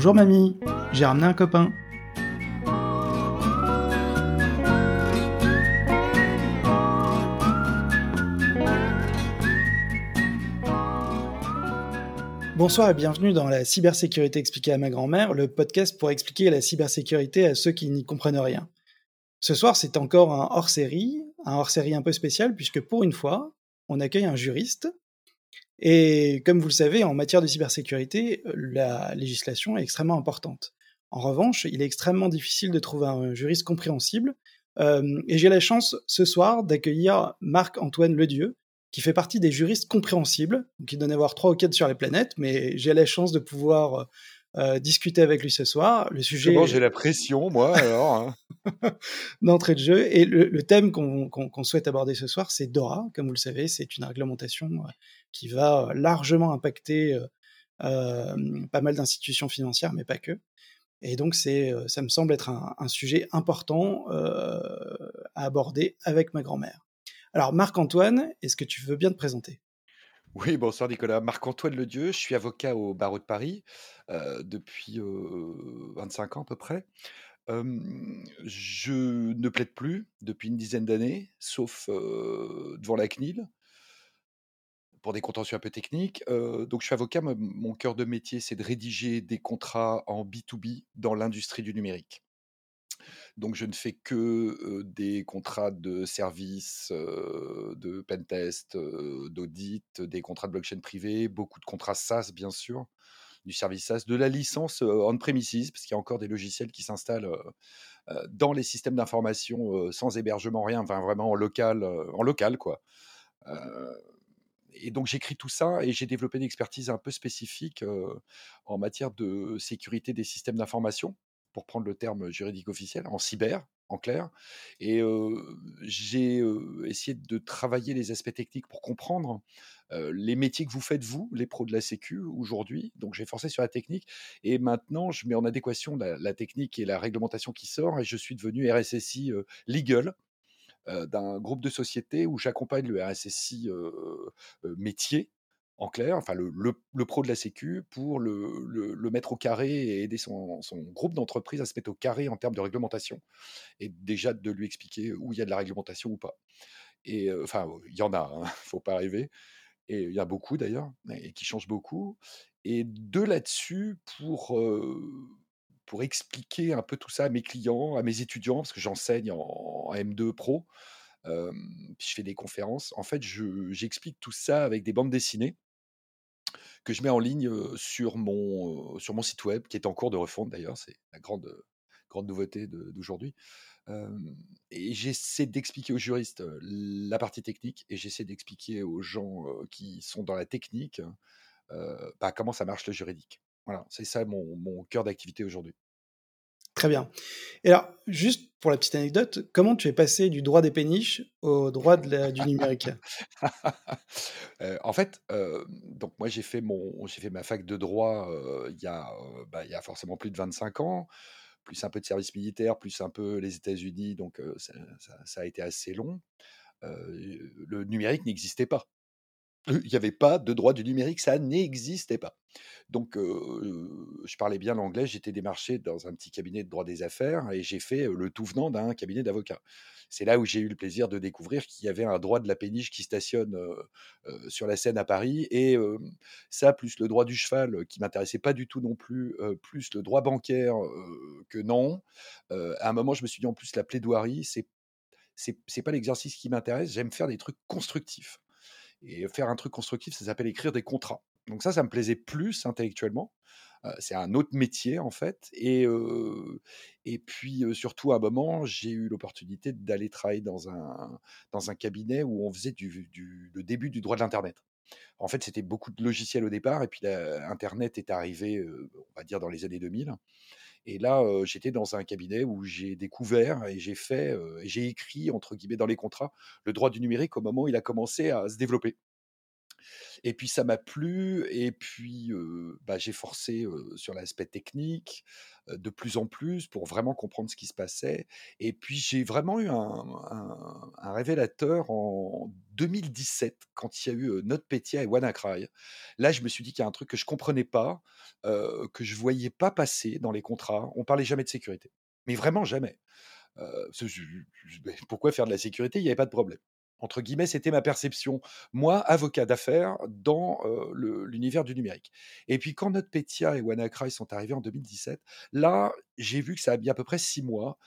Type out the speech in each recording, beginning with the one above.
Bonjour mamie, j'ai ramené un copain. Bonsoir et bienvenue dans la cybersécurité expliquée à ma grand-mère, le podcast pour expliquer la cybersécurité à ceux qui n'y comprennent rien. Ce soir, c'est encore un hors-série, un hors-série un peu spécial puisque pour une fois, on accueille un juriste et comme vous le savez, en matière de cybersécurité, la législation est extrêmement importante. En revanche, il est extrêmement difficile de trouver un juriste compréhensible. Euh, et j'ai la chance ce soir d'accueillir Marc-Antoine Ledieu, qui fait partie des juristes compréhensibles, qui donne avoir trois ou quatre sur les planètes, mais j'ai la chance de pouvoir euh, discuter avec lui ce soir. Le sujet. Bon, j'ai la pression, moi, alors. Hein. D'entrée de jeu. Et le, thème qu'on souhaite aborder ce soir, c'est DORA. Comme vous le savez, c'est une réglementation euh, qui va largement impacter euh, pas mal d'institutions financières, mais pas que. Et donc, c'est, ça me semble être un, sujet important à aborder avec ma grand-mère. Alors, Marc-Antoine, est-ce que tu veux bien te présenter? Oui, bonsoir Nicolas. Marc-Antoine Ledieu, je suis avocat au barreau de Paris depuis 25 ans à peu près. je ne plaide plus depuis une dizaine d'années, sauf devant la CNIL, pour des contentieux un peu techniques. donc je suis avocat, mon cœur de métier, c'est de rédiger des contrats en B2B dans l'industrie du numérique. Donc je ne fais que des contrats de service, de pentest, d'audit, des contrats de blockchain privé, beaucoup de contrats SaaS bien sûr, du service SaaS, de la licence on-premises, parce qu'il y a encore des logiciels qui s'installent dans les systèmes d'information sans hébergement, rien, enfin vraiment en local, en local quoi. et donc j'écris tout ça et j'ai développé une expertise un peu spécifique en matière de sécurité des systèmes d'information pour prendre le terme juridique officiel, en cyber, en clair. Et j'ai essayé de travailler les aspects techniques pour comprendre les métiers que vous faites, vous, les pros de la Sécu, aujourd'hui. Donc j'ai forcé sur la technique. Et maintenant, je mets en adéquation la, technique et la réglementation qui sort. Et je suis devenu RSSI legal d'un groupe de sociétés où j'accompagne le RSSI métier en clair, enfin le, pro de la Sécu, pour le, mettre au carré et aider son, groupe d'entreprise à se mettre au carré en termes de réglementation, et déjà de lui expliquer où il y a de la réglementation ou pas. Et enfin, il y en a, il hein, ne faut pas rêver, et il y a beaucoup d'ailleurs, et qui changent beaucoup. Et de là-dessus, pour, pour expliquer un peu tout ça à mes clients, à mes étudiants, parce que j'enseigne en, M2 Pro, puis je fais des conférences. En fait, j'explique tout ça avec des bandes dessinées que je mets en ligne sur mon, sur mon site web, qui est en cours de refonte d'ailleurs, c'est la grande, grande nouveauté d'aujourd'hui. et j'essaie d'expliquer aux juristes la partie technique et j'essaie d'expliquer aux gens qui sont dans la technique bah, comment ça marche le juridique. Voilà, c'est ça mon, mon cœur d'activité aujourd'hui. Très bien. Et alors, juste pour la petite anecdote, comment tu es passé du droit des péniches au droit du numérique? Euh, En fait, euh, donc moi j'ai fait fait ma fac de droit euh, il y a, bah, il y a forcément plus de 25 ans, plus un peu de service militaire, plus un peu les États-Unis, donc ça, a été assez long. le numérique n'existait pas il n'y avait pas de droit du numérique, ça n'existait pas. Donc, je parlais bien l'anglais, j'étais démarché dans un petit cabinet de droit des affaires et j'ai fait le tout venant d'un cabinet d'avocats. C'est là où j'ai eu le plaisir de découvrir qu'il y avait un droit de la péniche qui stationne sur la Seine à Paris et ça, plus le droit du cheval qui m'intéressait pas du tout non plus, plus le droit bancaire que non. à un moment, je me suis dit en plus la plaidoirie, c'est c'est pas l'exercice qui m'intéresse, j'aime faire des trucs constructifs. Et faire un truc constructif, ça s'appelle écrire des contrats. Donc ça, ça me plaisait plus intellectuellement. c'est un autre métier en fait. Et, et puis surtout à un moment, j'ai eu l'opportunité d'aller travailler dans un, dans un cabinet où on faisait du, du, le début du droit de l'Internet. En fait, c'était beaucoup de logiciels au départ, et puis l'Internet est arrivé, on va dire, dans les années 2000. Et là, j'étais dans un cabinet où j'ai découvert et j'ai fait, j'ai écrit, entre guillemets, dans les contrats, le droit du numérique au moment où il a commencé à se développer. Et puis ça m'a plu, et puis bah, j'ai forcé sur l'aspect technique de plus en plus pour vraiment comprendre ce qui se passait. Et puis j'ai vraiment eu un, révélateur en 2017 quand il y a eu NotPetya et WannaCry. Là, je me suis dit qu'il y a un truc que je comprenais pas, que je voyais pas passer dans les contrats. On parlait jamais de sécurité, mais vraiment jamais. Pourquoi faire de la sécurité? Il n'y avait pas de problème. Entre guillemets, c'était ma perception, moi, avocat d'affaires, dans l'univers du numérique. Et puis, quand NotPetya et WannaCry sont arrivés en 2017, là, j'ai vu que ça a mis à peu près six mois.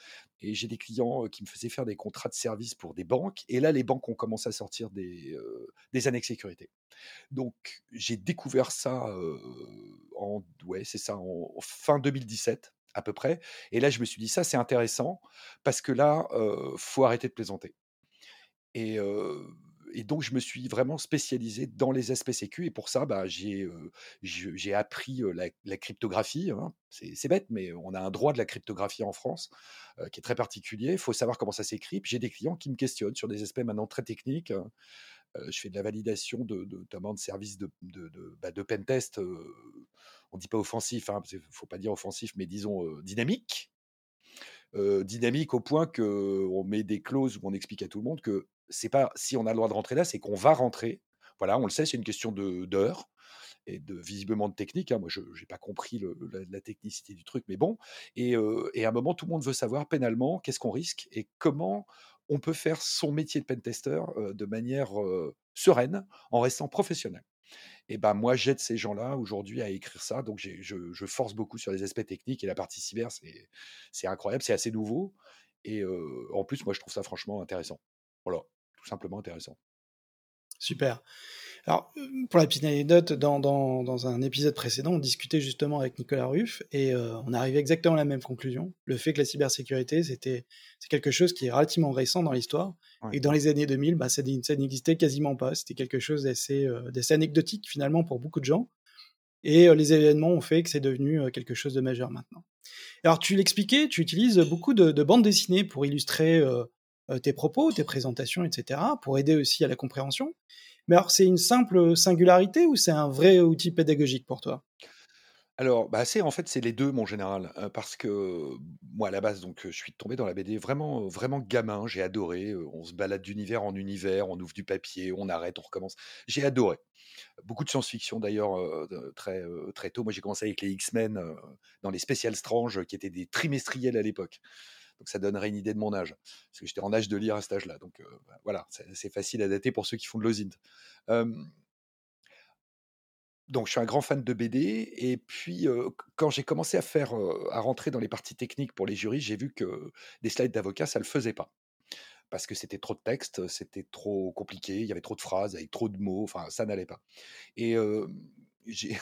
Et j'ai des clients qui me faisaient faire des contrats de service pour des banques. Et là, les banques ont commencé à sortir des, euh, des annexes sécurité. Donc, j'ai découvert ça en, ouais, c'est ça, en fin 2017 à peu près. Et là, je me suis dit, ça, c'est intéressant parce que là, euh, faut arrêter de plaisanter. Et, donc, je me suis vraiment spécialisé dans les aspects sécu. Et pour ça, bah, j'ai j'ai appris la, cryptographie. hein. C'est bête, mais on a un droit de la cryptographie en France qui est très particulier. Il faut savoir comment ça s'écrit. J'ai des clients qui me questionnent sur des aspects maintenant très techniques. hein. Je fais de la validation notamment de services de, de, de, bah, de pentest. on dit pas offensif, hein, parce qu'il faut pas dire offensif, mais disons dynamique. Dynamique au point que on met des clauses où on explique à tout le monde que c'est pas si on a le droit de rentrer là, c'est qu'on va rentrer. Voilà, on le sait, c'est une question de d'heures et de visiblement de technique. hein. Moi, je n'ai pas compris la, technicité du truc, mais bon. Et, et à un moment, tout le monde veut savoir pénalement qu'est-ce qu'on risque et comment on peut faire son métier de pentester de manière sereine en restant professionnel. Et ben moi, j'aide ces gens-là aujourd'hui à écrire ça. Donc je, je force beaucoup sur les aspects techniques et la partie cyber, c'est incroyable, c'est assez nouveau. Et en plus, moi, je trouve ça franchement intéressant. Voilà, tout simplement intéressant. Super. Alors, euh, pour la petite anecdote, dans, dans, dans un épisode précédent, on discutait justement avec Nicolas Ruff et euh, on arrivait exactement à la même conclusion. Le fait que la cybersécurité, c'était c'est quelque chose qui est relativement récent dans l'histoire Ouais. et dans les années 2000, bah, ça, ça n'existait quasiment pas. C'était quelque chose d'assez euh, anecdotique finalement pour beaucoup de gens. Et euh, les événements ont fait que c'est devenu quelque chose de majeur maintenant. Alors, tu l'expliquais, tu utilises beaucoup de, de bandes dessinées pour illustrer tes propos, tes présentations, etc., pour aider aussi à la compréhension. Mais alors, c'est une simple singularité ou c'est un vrai outil pédagogique pour toi? Alors, bah, c'est en fait, c'est les 2 mon général, heu, parce que, moi, à la base, donc, je suis tombé dans la BD vraiment, heu, vraiment gamin, j'ai adoré, heu, on se balade d'univers en univers, on ouvre du papier, on arrête, on recommence. J'ai adoré. Beaucoup de science-fiction d'ailleurs, très, très tôt. Moi, j'ai commencé avec les X-Men, dans les Spécial Strange, qui étaient des trimestriels à l'époque. Donc ça donnerait une idée de mon âge, parce que j'étais en âge de lire à cet âge-là. Donc, heu, bah, voilà, c'est facile à dater pour ceux qui font de l'OSINT. Donc je suis un grand fan de BD et puis, quand j'ai commencé à faire, à rentrer dans les parties techniques pour les jurys, j'ai vu que des slides d'avocats, ça le faisait pas. Parce que c'était trop de texte, c'était trop compliqué, il y avait trop de phrases avec trop de mots, enfin ça n'allait pas. Et j'ai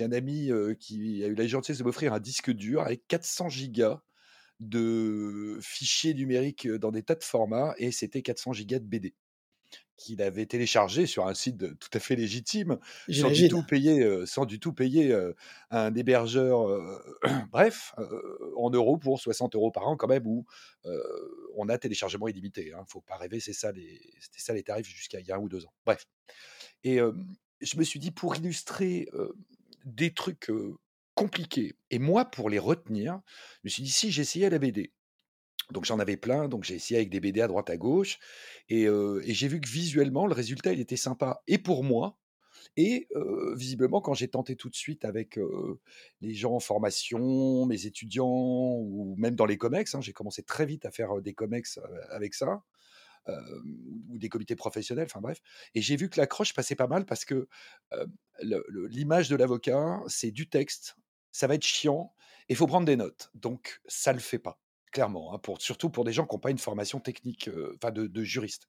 un ami, qui a eu la gentillesse de m'offrir un disque dur avec 400 gigas de fichiers numériques, dans des tas de formats et c'était 400 gigas de BD qu'il avait téléchargé sur un site tout à fait légitime, sans du tout payer, sans du tout payer, un hébergeur, bref, en euros pour 60 euros par an quand même où, on a téléchargement illimité, hein. Faut pas rêver, c'est ça les c'était ça les tarifs jusqu'à il y a 1 ou 2 ans. Bref et je me suis dit pour illustrer, des trucs, et moi pour les retenir, je me suis dit: «Si j'essayais la BD». Donc j'en avais plein, donc j'ai essayé avec des BD à droite à gauche. Et j'ai vu que visuellement le résultat il était sympa. Et pour moi et visiblement quand j'ai tenté tout de suite avec, les gens en formation, mes étudiants ou même dans les comex, hein, j'ai commencé très vite à faire, des comex, avec ça, ou des comités professionnels, enfin bref. Et j'ai vu que l'accroche passait pas mal parce que, l'image de l'avocat, c'est du texte, ça va être chiant et il faut prendre des notes. Donc ça le fait pas, clairement, hein, surtout pour des gens qui ont pas une formation technique, enfin de juriste.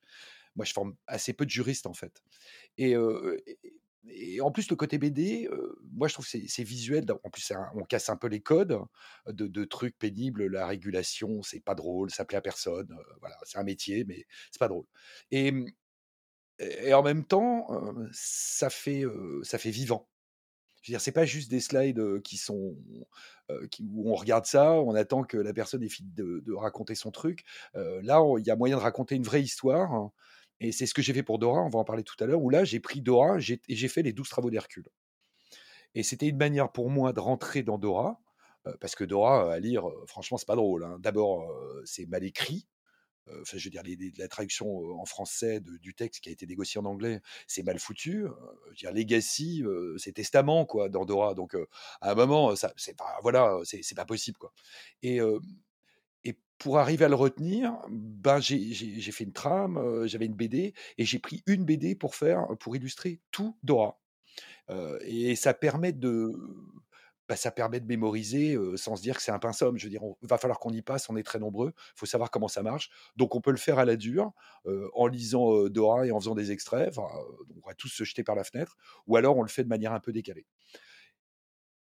Moi, je forme assez peu de juristes, en fait et en plus, le côté BD, moi, je trouve que c'est visuel. En plus, on casse un peu les codes de de trucs pénibles. La régulation, c'est pas drôle, ça plaît à personne, voilà, c'est un métier, mais c'est pas drôle et et en même temps, ça fait, ça fait vivant. Je veux dire, c'est pas juste des slides, qui sont, qui où on regarde ça, on attend que la personne ait fini de raconter son truc. Là, il y a moyen de raconter une vraie histoire Et c'est ce que j'ai fait pour Dora, on va en parler tout à l'heure, où là, j'ai pris Dora et j'ai fait les 12 travaux d'Hercule. Et c'était une manière pour moi de rentrer dans Dora, parce que Dora, à lire, franchement, c'est pas drôle. Hein. D'abord, c'est mal écrit. Enfin, je veux dire, la traduction en français du texte qui a été négocié en anglais, c'est mal foutu. je veux dire, Legacy, c'est testament, quoi, dans Dora. Donc, à un moment, ça, c'est pas, voilà, c'est, pas possible, quoi. Et, et pour arriver à le retenir, ben j'ai, fait une trame, j'avais une BD, et j'ai pris une BD pour faire, pour illustrer tout Dora. et ça permet de bah, ça permet de mémoriser sans se dire que c'est un pinceau. Je veux dire, il va falloir qu'on y passe, on est très nombreux, il faut savoir comment ça marche. Donc on peut le faire à la dure, en lisant Dora et en faisant des extraits, on va tous se jeter par la fenêtre, ou alors on le fait de manière un peu décalée.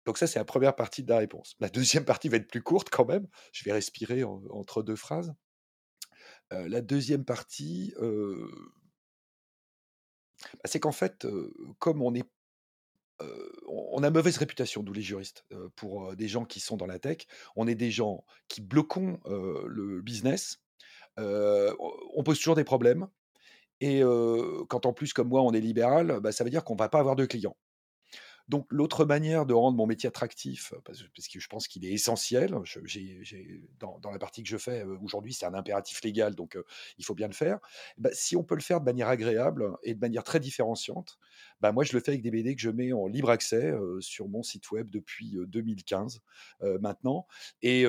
Donc ça, c'est la première partie de la réponse. La deuxième partie va être plus courte quand même, je vais respirer entre deux phrases. la deuxième partie, bah, c'est qu'en fait, comme on on a mauvaise réputation, d'où les juristes, pour des gens qui sont dans la tech. On est des gens qui bloquons le business. on pose toujours des problèmes. Et quand en plus, comme moi, on est libéral, bah, ça veut dire qu'on va pas avoir de clients. Donc l'autre manière de rendre mon métier attractif, parce, que je pense qu'il est essentiel, dans, la partie que je fais aujourd'hui, c'est un impératif légal, donc il faut bien le faire. Bah, si on peut le faire de manière agréable et de manière très différenciante, bah, moi je le fais avec des BD que je mets en libre accès sur mon site web depuis 2015 maintenant. Et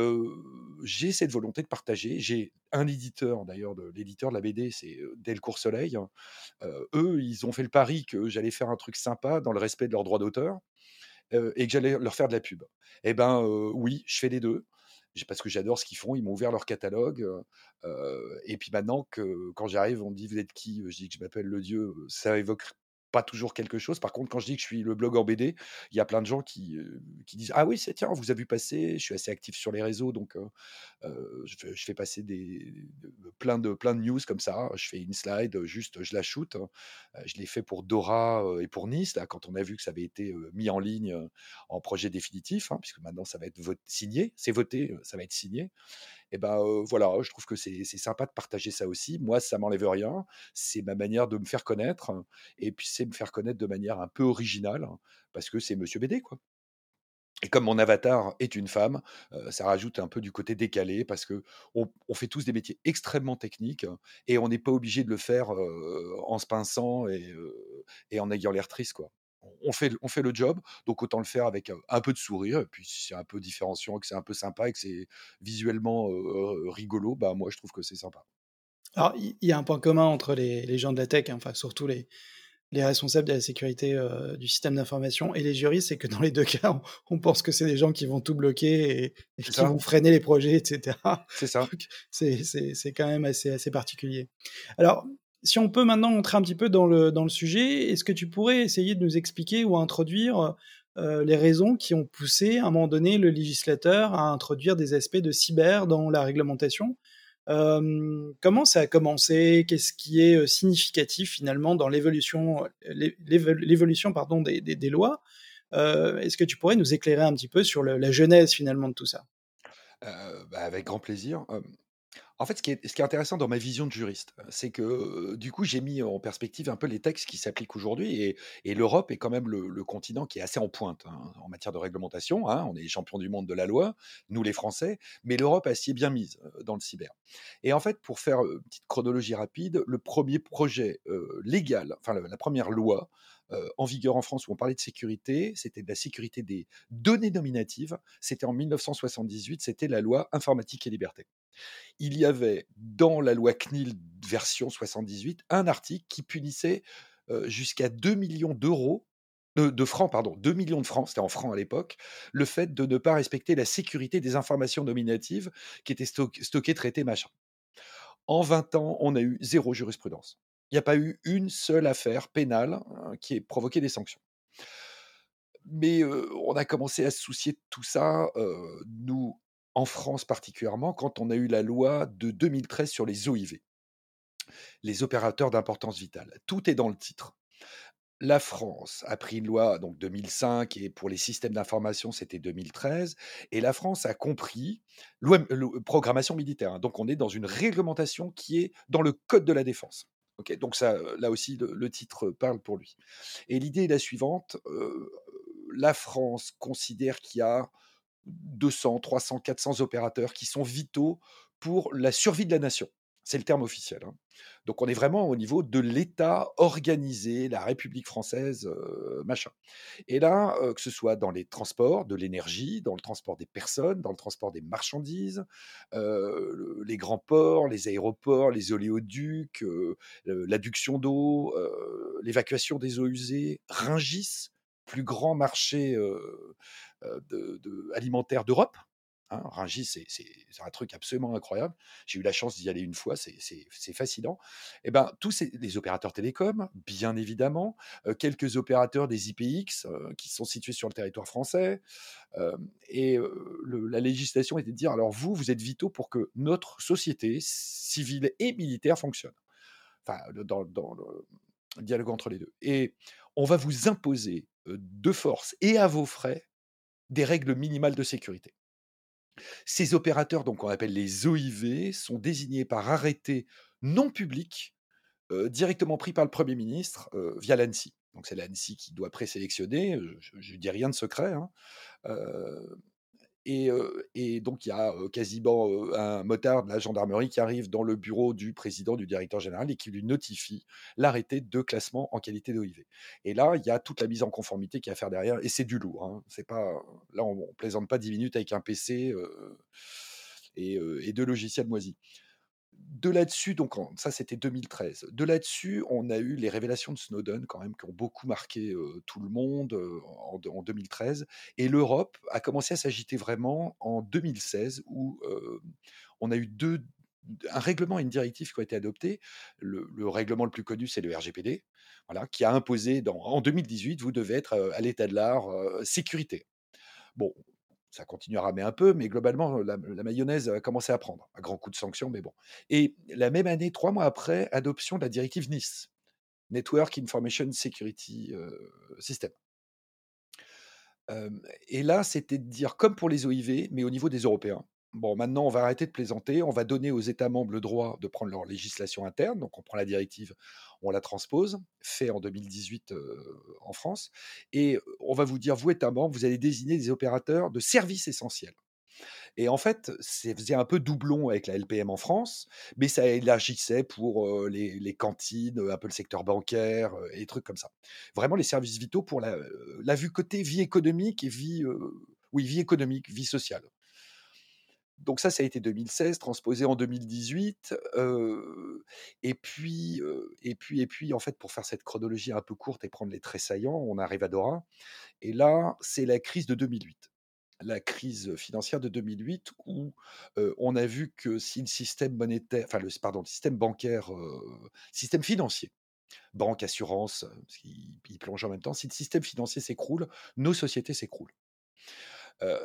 j'ai cette volonté de partager. J'ai un éditeur, d'ailleurs, l'éditeur de la BD, c'est Delcourt Soleil. Hein. eux, ils ont fait le pari que j'allais faire un truc sympa dans le respect de leurs droits d'auteur et que j'allais leur faire de la pub. Eh ben oui, je fais les deux parce que j'adore ce qu'ils font. Ils m'ont ouvert leur catalogue. et puis maintenant, que, quand j'arrive, on me dit Vous êtes qui? Je dis que je m'appelle Le Dieu. Ça évoque toujours quelque chose. Par contre, quand je dis que je suis le blogueur BD, il y a plein de gens qui, qui disent Ah oui, c'est tiens, vous avez vu passer. Je suis assez actif sur les réseaux, donc je, fais passer des, plein, de, plein de news comme ça. Je fais une slide, juste je la shoot. Hein. Je l'ai fait pour Dora et pour Nice, là, quand on a vu que ça avait été mis en ligne en projet définitif, hein, puisque maintenant ça va être signé, c'est voté, ça va être signé et ben voilà, je trouve que c'est sympa de partager ça aussi. Moi, ça m'enlève rien. C'est ma manière de me faire connaître. Et puis, c'est me faire connaître de manière un peu originale, parce que c'est Monsieur BD, quoi. Et comme mon avatar est une femme, ça rajoute un peu du côté décalé parce que on, fait tous des métiers extrêmement techniques et on n'est pas obligé de le faire en se pinçant et, et en ayant l'air triste, quoi on fait, on fait le job, donc autant le faire avec un, peu de sourire, et puis si c'est un peu différenciant, que c'est un peu sympa, et que c'est visuellement rigolo, bah moi je trouve que c'est sympa. Alors il y, a un point commun entre les, gens de la tech, hein, enfin surtout les, les responsables de la sécurité du système d'information et les juristes, c'est que dans les deux cas, on, pense que c'est des gens qui vont tout bloquer et, qui vont freiner les projets, etc. C'est ça. C'est quand même assez, assez particulier. Alors, si on peut maintenant entrer un petit peu dans le, dans le sujet, est-ce que tu pourrais essayer de nous expliquer ou introduire euh, les raisons qui ont poussé à un moment donné le législateur à introduire des aspects de cyber dans la réglementation? Euh, Comment ça a commencé? Qu'est-ce qui est euh, significatif finalement dans l'évolution, pardon des, des, lois? Est-ce que tu pourrais nous éclairer un petit peu sur la genèse finalement de tout ça? Bah, Avec grand plaisir. En fait, ce qui est, intéressant dans ma vision de juriste, c'est que du coup, j'ai mis en perspective un peu les textes qui s'appliquent aujourd'hui. Et, l'Europe est quand même le, continent qui est assez en pointe hein, en matière de réglementation. Hein. On est champion du monde de la loi, nous les Français, mais l'Europe a s'y bien mise dans le cyber. Et en fait, pour faire une petite chronologie rapide, le premier projet légal, enfin la, première loi en vigueur en France où on parlait de sécurité, c'était de la sécurité des données nominatives. C'était en 1978, c'était la loi informatique et liberté il y avait dans la loi CNIL version 78 un article qui punissait jusqu'à 2 millions d'euros de francs, pardon, 2 millions de francs, c'était en francs à l'époque, le fait de ne pas respecter la sécurité des informations nominatives qui étaient stockées, traitées, machin. En 20 ans, on a eu zéro jurisprudence. Il n'y a pas eu une seule affaire pénale hein, qui ait provoqué des sanctions. Mais on a commencé à se soucier de tout ça, nous, en France particulièrement, quand on a eu la loi de 2013 sur les OIV, les opérateurs d'importance vitale. Tout est dans le titre. La France a pris une loi donc 2005 et pour les systèmes d'information c'était 2013 et la France a compris loi, programmation militaire. Hein. donc on est dans une réglementation qui est dans le code de la défense. Donc ça, là aussi, le, titre parle pour lui. Et l'idée est la suivante la France considère qu'il y a 200, 300, 400 opérateurs qui sont vitaux pour la survie de la nation. C'est le terme officiel. Hein. Donc on est vraiment au niveau de l'État organisé, la République française, machin. Et là, que ce soit dans les transports, de l'énergie, dans le transport des personnes, dans le transport des marchandises, les grands ports, les aéroports, les oléoducs, l'adduction d'eau, l'évacuation des eaux usées, Ringis, plus grand marché alimentaire d'Europe, Hein, c'est un truc absolument incroyable. J'ai eu la chance d'y aller une fois, c'est fascinant. Et eh ben, tous les opérateurs télécoms, bien évidemment, euh, quelques opérateurs des IPX euh, qui sont situés sur le territoire français. Euh, et la législation était de dire alors vous, vous êtes vitaux pour que notre société civile et militaire fonctionne. Enfin, dans le dialogue entre les deux. Et on va vous imposer de force et à vos frais des règles minimales de sécurité. Ces opérateurs, donc on appelle les OIV, sont désignés par arrêté non public, directement pris par le Premier ministre via l'ANSI. Donc c'est l'ANSI qui doit présélectionner, je ne dis rien de secret. Hein, et, donc, il y a quasiment un motard de la gendarmerie qui arrive dans le bureau du président, du directeur général, et qui lui notifie l'arrêté de classement en qualité d'OIV. Et là, il y a toute la mise en conformité qui a à faire derrière, et c'est du lourd. Hein. Pas, là, on, ne plaisante pas 10 minutes avec un PC et, et, deux logiciels moisis de là-dessus, donc ça c'était 2013. De là-dessus, on a eu les révélations de Snowden quand même qui ont beaucoup marqué tout le monde en, 2013. Et l'Europe a commencé à s'agiter vraiment en 2016 où on a eu deux, un règlement et une directive qui ont été adoptés. Le, règlement le plus connu, c'est le RGPD, voilà, qui a imposé en 2018, vous devez être à l'état de l'art sécurité. Bon, ça continue à ramer un peu, mais globalement, la, mayonnaise a commencé à prendre, à grands coups de sanctions, mais bon. Et la même année, trois mois après, adoption de la directive Nice, Network Information Security System. et là, c'était de dire, comme pour les OIV, mais au niveau des Européens, Bon, maintenant, on va arrêter de plaisanter. On va donner aux États membres le droit de prendre leur législation interne. Donc, on prend la directive, on la transpose, fait en 2018 en France. Et on va vous dire, vous, États membres, vous allez désigner des opérateurs de services essentiels. Et en fait, ça faisait un peu doublon avec la LPM en France, mais ça élargissait pour les, cantines, un peu le secteur bancaire et des trucs comme ça. Vraiment les services vitaux pour la, vue côté vie économique et vie, oui, vie économique, vie sociale donc ça, ça a été 2016, transposé en 2018. et puis, et puis, et puis, en fait, pour faire cette chronologie un peu courte et prendre les traits saillants, on arrive à Dora. Et là, c'est la crise de 2008 la crise financière de 2008 où on a vu que si le système monétaire, le, pardon, le système bancaire, système financier, banque, assurance, il plonge en même temps, si le système financier s'écroule, nos sociétés s'écroulent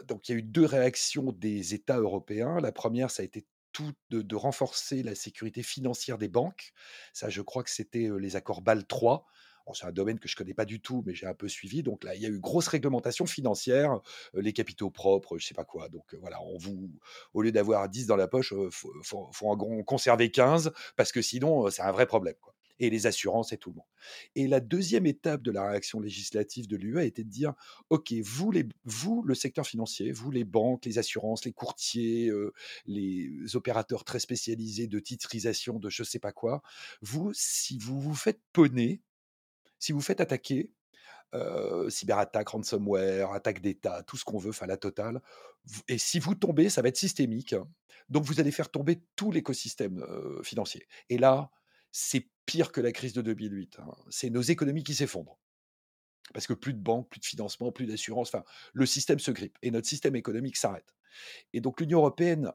donc il y a eu deux réactions des États européens. La première, ça a été tout de, renforcer la sécurité financière des banques. Ça, je crois que c'était les accords BAL 3. c'est un domaine que je connais pas du tout, mais j'ai un peu suivi. Donc là, il y a eu grosse réglementation financière, les capitaux propres, je sais pas quoi. Donc voilà, on vous, au lieu d'avoir 10 dans la poche, il faut, en conserver 15 parce que sinon, c'est un vrai problème. Et les assurances et tout le monde. Et la deuxième étape de la réaction législative de l'UE a été de dire, OK, vous, les, vous, le secteur financier, vous, les banques, les assurances, les courtiers, euh, les opérateurs très spécialisés de titrisation, de je sais pas quoi, vous, si vous vous faites poney, si vous faites attaquer, euh, cyberattaque, ransomware, attaque d'État, tout ce qu'on veut, enfin la totale. Et si vous tombez, ça va être systémique. Donc vous allez faire tomber tout l'écosystème euh, financier. Et là, c'est pire que la crise de 2008. Hein. C'est nos économies qui s'effondrent. Parce que plus de banques, plus de financement, plus d'assurance, enfin, le système se grippe et notre système économique s'arrête. Et donc l'Union européenne,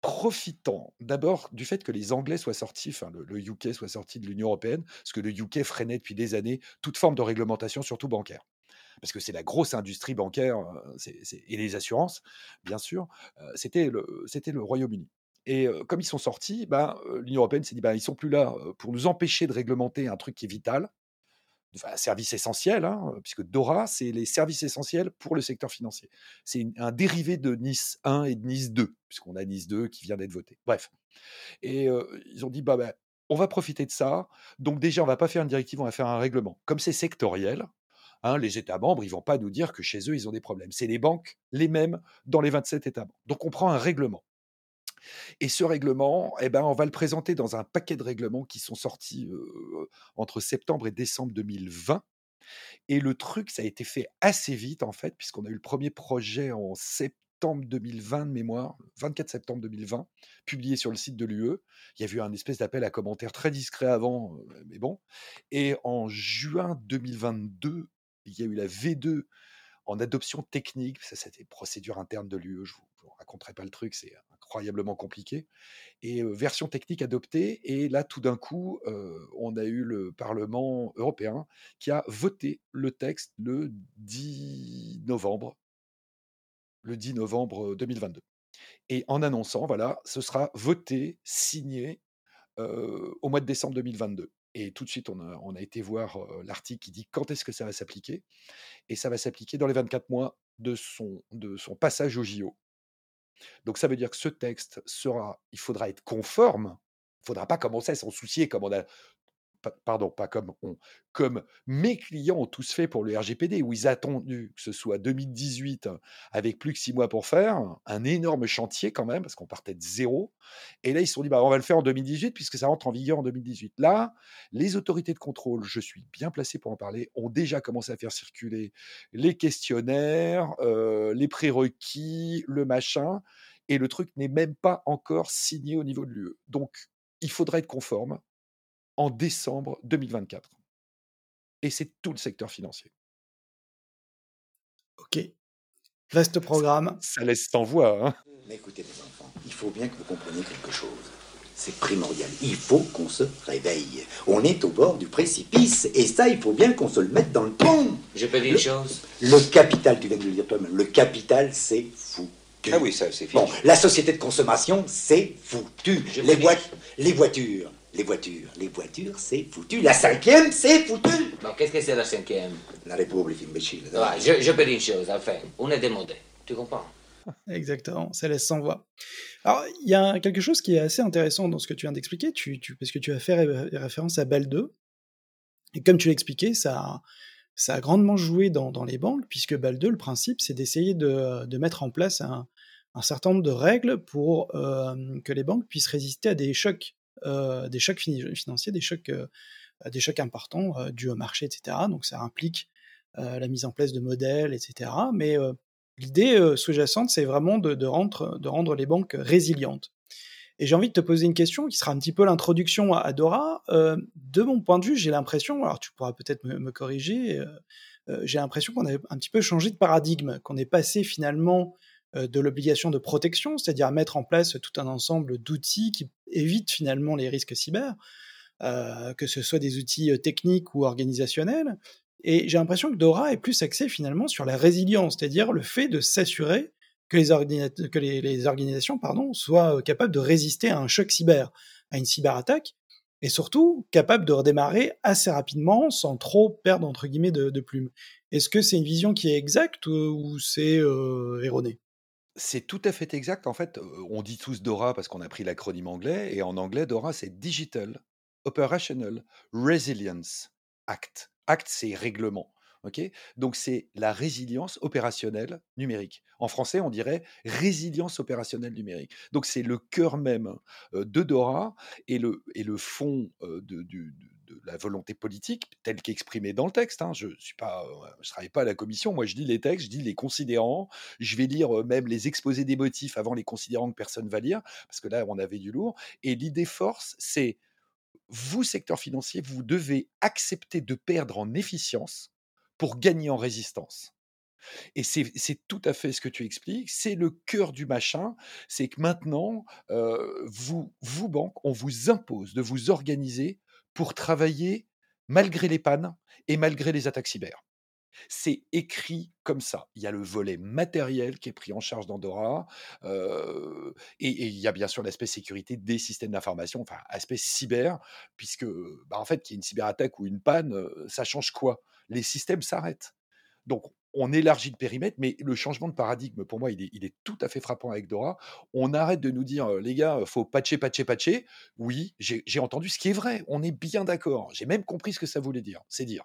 profitant d'abord du fait que les Anglais soient sortis, enfin le, UK soit sorti de l'Union européenne, parce que le UK freinait depuis des années toute forme de réglementation, surtout bancaire parce que c'est la grosse industrie bancaire et les assurances, bien sûr, c'était le, le Royaume-Uni. Et comme ils sont sortis, ben, l'Union européenne s'est dit, ben, ils sont plus là pour nous empêcher de réglementer un truc qui est vital, un service essentiel, hein, puisque DORA, c'est les services essentiels pour le secteur financier. C'est un dérivé de Nice 1 et de Nice 2, puisqu'on a Nice 2 qui vient d'être voté. Bref. Et ils ont dit, bah, ben, on va profiter de ça. Donc déjà, on va pas faire une directive, on va faire un règlement. Comme c'est sectoriel, hein, les États membres, ils vont pas nous dire que chez eux, ils ont des problèmes. C'est les banques les mêmes dans les 27 États membres. Donc on prend un règlement. Et ce règlement, eh ben, on va le présenter dans un paquet de règlements qui sont sortis entre septembre et décembre 2020. Et le truc, ça a été fait assez vite, en fait, puisqu'on a eu le premier projet en septembre 2020 de mémoire, 24 septembre 2020, publié sur le site de l'UE. Il y a eu un espèce d'appel à commentaires très discret avant, mais bon. Et en juin 2022, il y a eu la V2 en adoption technique. Ça, c'était procédure interne de l'UE. Je vous, vous raconterai pas le truc, c'est incroyablement compliqué. Et version technique adoptée. Et là, tout d'un coup, on a eu le Parlement européen qui a voté le texte le 10 novembre. Le 10 novembre 2022. Et en annonçant, voilà, ce sera voté, signé au mois de décembre 2022. Et tout de suite, on a, été voir l'article qui dit quand est-ce que ça va s'appliquer. Et ça va s'appliquer dans les 24 mois de son, de son passage au JO. Donc ça veut dire que ce texte sera, il faudra être conforme. Il faudra pas commencer à s'en soucier comme on a pardon, pas comme on, comme mes clients ont tous fait pour le RGPD, où ils attendu que ce soit 2018 avec plus que six mois pour faire, un énorme chantier quand même, parce qu'on partait de zéro. Et là, ils se sont dit, bah, on va le faire en 2018 puisque ça rentre en vigueur en 2018. Là, les autorités de contrôle, je suis bien placé pour en parler, ont déjà commencé à faire circuler les questionnaires, euh, les prérequis, le machin, et le truc n'est même pas encore signé au niveau de l'UE. Donc, il faudra être conforme en décembre 2024. Et c'est tout le secteur financier. Ok. Vaste programme. Ça, laisse sans voix. Hein. Mais écoutez, mes enfants, il faut bien que vous compreniez quelque chose. C'est primordial. Il faut qu'on se réveille. On est au bord du précipice. Et ça, il faut bien qu'on se le mette dans le pont. Je peux dire une chose Le capital, tu viens de le dire toi-même, le capital, c'est fou. Ah oui, ça, c'est fini. Bon, la société de consommation, c'est foutu. Les, les voitures, les voitures, les voitures, c'est foutu. La cinquième, c'est foutu. Bon, qu'est-ce que c'est la cinquième? La République imbécile. Ouais, je, je peux dire une chose, enfin, on est démodé. Tu comprends? Exactement, ça laisse sans voix. Alors, il y a quelque chose qui est assez intéressant dans ce que tu viens d'expliquer, tu, tu- parce que tu as fait ré- référence à BAL 2, et comme tu l'expliquais, ça, a- ça a grandement joué dans, dans les banques, puisque BAL 2, le principe, c'est d'essayer de, de mettre en place un, un certain nombre de règles pour euh, que les banques puissent résister à des chocs, des chocs financiers, des chocs, euh, des chocs importants euh, dus au marché, etc. Donc ça implique euh, la mise en place de modèles, etc. Mais euh, l'idée euh, sous-jacente, c'est vraiment de, rendre, les banques résilientes. Et j'ai envie de te poser une question qui sera un petit peu l'introduction à, Dora. Euh, de mon point de vue, j'ai l'impression, alors tu pourras peut-être me, corriger, euh, euh, j'ai l'impression qu'on a un petit peu changé de paradigme, qu'on est passé finalement euh, de l'obligation de protection, c'est-à-dire mettre en place tout un ensemble d'outils qui évitent finalement les risques cyber, euh, que ce soit des outils euh, techniques ou organisationnels. Et j'ai l'impression que Dora est plus axé finalement sur la résilience, c'est-à-dire le fait de s'assurer que les, organisations pardon, soient euh, capables de résister à un choc cyber, à une cyberattaque, et surtout capables de redémarrer assez rapidement sans trop perdre entre guillemets de, plumes. Est-ce que c'est une vision qui est exacte ou, c'est euh, erroné C'est tout à fait exact. En fait, on dit tous DORA parce qu'on a pris l'acronyme anglais, et en anglais, DORA, c'est Digital Operational Resilience Act. Act, c'est règlement. ok? Donc, c'est la résilience opérationnelle numérique. En français, on dirait résilience opérationnelle numérique. Donc, c'est le cœur même de DORA et le, fond de, du- la volonté politique telle qu'exprimée dans le texte. hein. Je ne travaille pas à la commission, moi je lis les textes, je lis les considérants, je vais lire euh, même les exposés des motifs avant les considérants que personne va lire, parce que là on avait du lourd. Et l'idée force, c'est vous, secteur financier, vous devez accepter de perdre en efficience pour gagner en résistance. Et c'est tout à fait ce que tu expliques. C'est le cœur du machin. C'est que maintenant, euh, vous, vous, banques, on vous impose de vous organiser pour travailler malgré les pannes et malgré les attaques cyber. C'est écrit comme ça. Il y a le volet matériel qui est pris en charge dans Dora, euh, et, et il y a bien sûr l'aspect sécurité des systèmes d'information, enfin aspect cyber, puisque bah, en fait qu'il y ait une cyberattaque ou une panne, euh, ça change quoi? Les systèmes s'arrêtent. Donc on élargit le périmètre, mais le changement de paradigme, pour moi, il est, tout à fait frappant avec Dora. On arrête de nous dire, les gars, faut patcher, patcher, patcher. Oui, j'ai j'ai entendu ce qui est vrai. On est bien d'accord. J'ai même compris ce que ça voulait dire. C'est dire.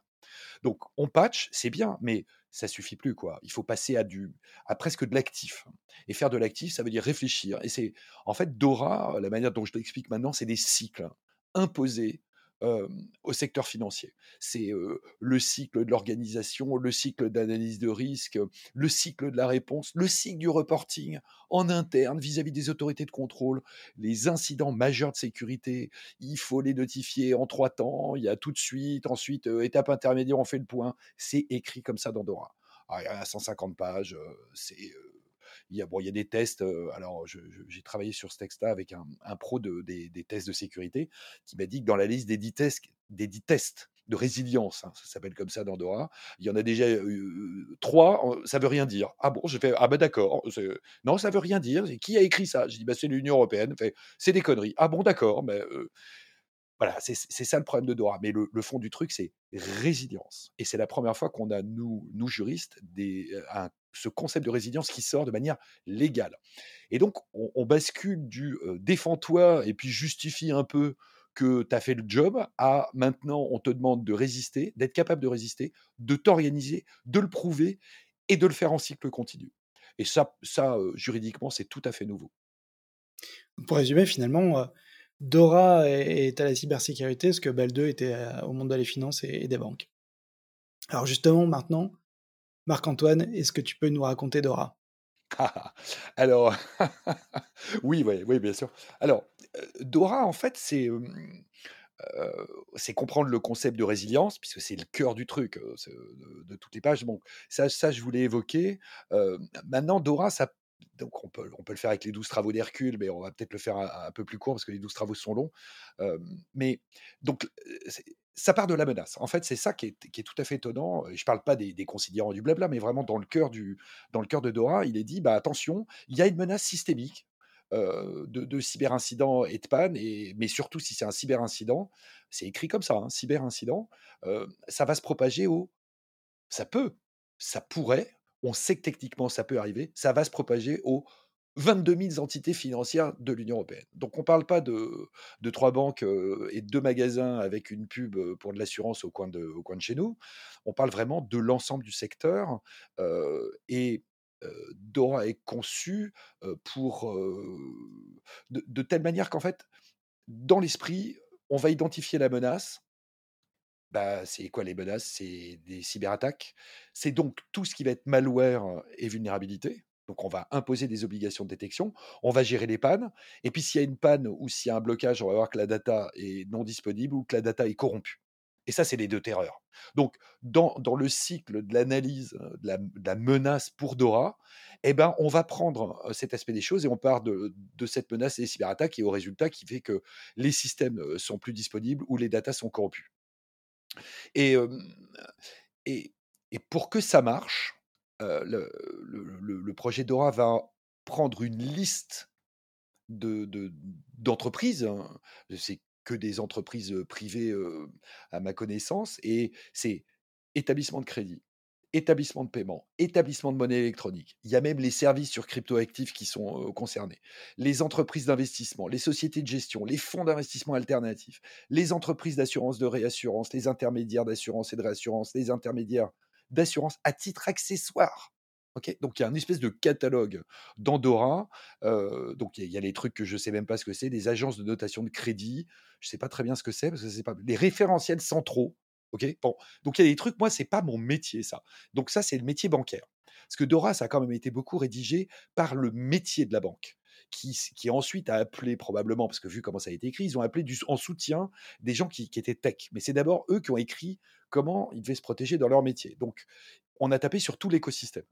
Donc, on patch, c'est bien, mais ça suffit plus, quoi. Il faut passer à du, à presque de l'actif. Et faire de l'actif, ça veut dire réfléchir. Et c'est, en fait, Dora, la manière dont je l'explique maintenant, c'est des cycles imposés au secteur financier. C'est le cycle de l'organisation, le cycle d'analyse de risque, le cycle de la réponse, le cycle du reporting en interne vis-à-vis des autorités de contrôle, les incidents majeurs de sécurité, il faut les notifier en trois temps, il y a tout de suite, ensuite, étape intermédiaire, on fait le point. C'est écrit comme ça dans Dora. Ah, il y a 150 pages, c'est il y a, bon, il y a des tests. alors, j'ai travaillé sur ce texte-là avec un, pro de, des, tests de sécurité qui m'a dit que dans la liste des 10 tests, des 10 tests de résilience, hein, ça s'appelle comme ça dans Dora, il y en a déjà eu trois, ça veut rien dire. Ah bon, j'ai fait, ah ben d'accord, non, ça veut rien dire. Qui a écrit ça? J'ai dit, bah, c'est l'Union Européenne. C'est des conneries. Ah bon, d'accord, mais voilà, c'est ça le problème de Dora. Mais le, fond du truc, c'est résilience. Et c'est la première fois qu'on a, nous, juristes, ce concept de résilience qui sort de manière légale. Et donc, on, bascule du défends-toi et puis justifie un peu que tu as fait le job à maintenant, on te demande de résister, d'être capable de résister, de t'organiser, de le prouver et de le faire en cycle continu. Et ça juridiquement, c'est tout à fait nouveau. Pour résumer, finalement, Dora est à la cybersécurité, ce que BAL 2 était au monde de la finance et des banques. Alors justement, maintenant, Marc-Antoine, est-ce que tu peux nous raconter Dora? Alors, oui, oui, oui, bien sûr. Alors, Dora, en fait, c'est c'est comprendre le concept de résilience, puisque c'est le cœur du truc de, toutes les pages. Bon, ça, ça je voulais évoquer. maintenant, Dora, ça donc on peut, on peut le faire avec les 12 travaux d'Hercule, mais on va peut-être le faire un, peu plus court parce que les 12 travaux sont longs. mais donc, ça part de la menace. En fait, c'est ça qui est, tout à fait étonnant. Je ne parle pas des, considérants du blabla, mais vraiment dans le cœur, du, dans le cœur de Dora, il est dit, bah, attention, il y a une menace systémique de, de cyberincident et de panne, et, mais surtout si c'est un cyberincident, c'est écrit comme ça, un cyberincident, ça va se propager au... Ça peut, ça pourrait, on sait que techniquement ça peut arriver, ça va se propager aux 22 000 entités financières de l'Union européenne. Donc on ne parle pas de, de trois banques et deux magasins avec une pub pour de l'assurance au, coin de, au coin de chez nous, on parle vraiment de l'ensemble du secteur et Dora est conçu pour de telle manière qu'en fait, dans l'esprit, on va identifier la menace, bah, c'est quoi les menaces? C'est des cyberattaques. C'est donc tout ce qui va être malware et vulnérabilité. Donc, on va imposer des obligations de détection. On va gérer les pannes. Et puis, s'il y a une panne ou s'il y a un blocage, on va voir que la data est non disponible ou que la data est corrompue. Et ça, c'est les deux terreurs. Donc, dans, le cycle de l'analyse de la, menace pour Dora, eh ben, on va prendre cet aspect des choses et on part de, de cette menace et des cyberattaques et au résultat qui fait que les systèmes sont plus disponibles ou les datas sont corrompus. Et, pour que ça marche, le, le, projet Dora va prendre une liste d'entreprises. De, hein. c'est que des entreprises privées à ma connaissance, et c'est établissement de crédit, établissement de paiement, établissement de monnaie électronique. Il y a même les services sur cryptoactifs qui sont concernés, les entreprises d'investissement, les sociétés de gestion, les fonds d'investissement alternatifs, les entreprises d'assurance de réassurance, les intermédiaires d'assurance et de réassurance, les intermédiaires d'assurance à titre accessoire. donc il y a une espèce de catalogue d'Andorra. donc il y, a les trucs que je ne sais même pas ce que c'est, des agences de notation de crédit. Je ne sais pas très bien ce que c'est parce que c'est pas les référentiels centraux Ok, bon, donc il y a des trucs, moi, c'est pas mon métier, ça. Donc ça, c'est le métier bancaire. Parce que Dora, ça a quand même été beaucoup rédigé par le métier de la banque, qui, qui ensuite a appelé probablement, parce que vu comment ça a été écrit, ils ont appelé du, en soutien des gens qui, qui étaient tech. Mais c'est d'abord eux qui ont écrit comment ils devaient se protéger dans leur métier. Donc, on a tapé sur tout l'écosystème.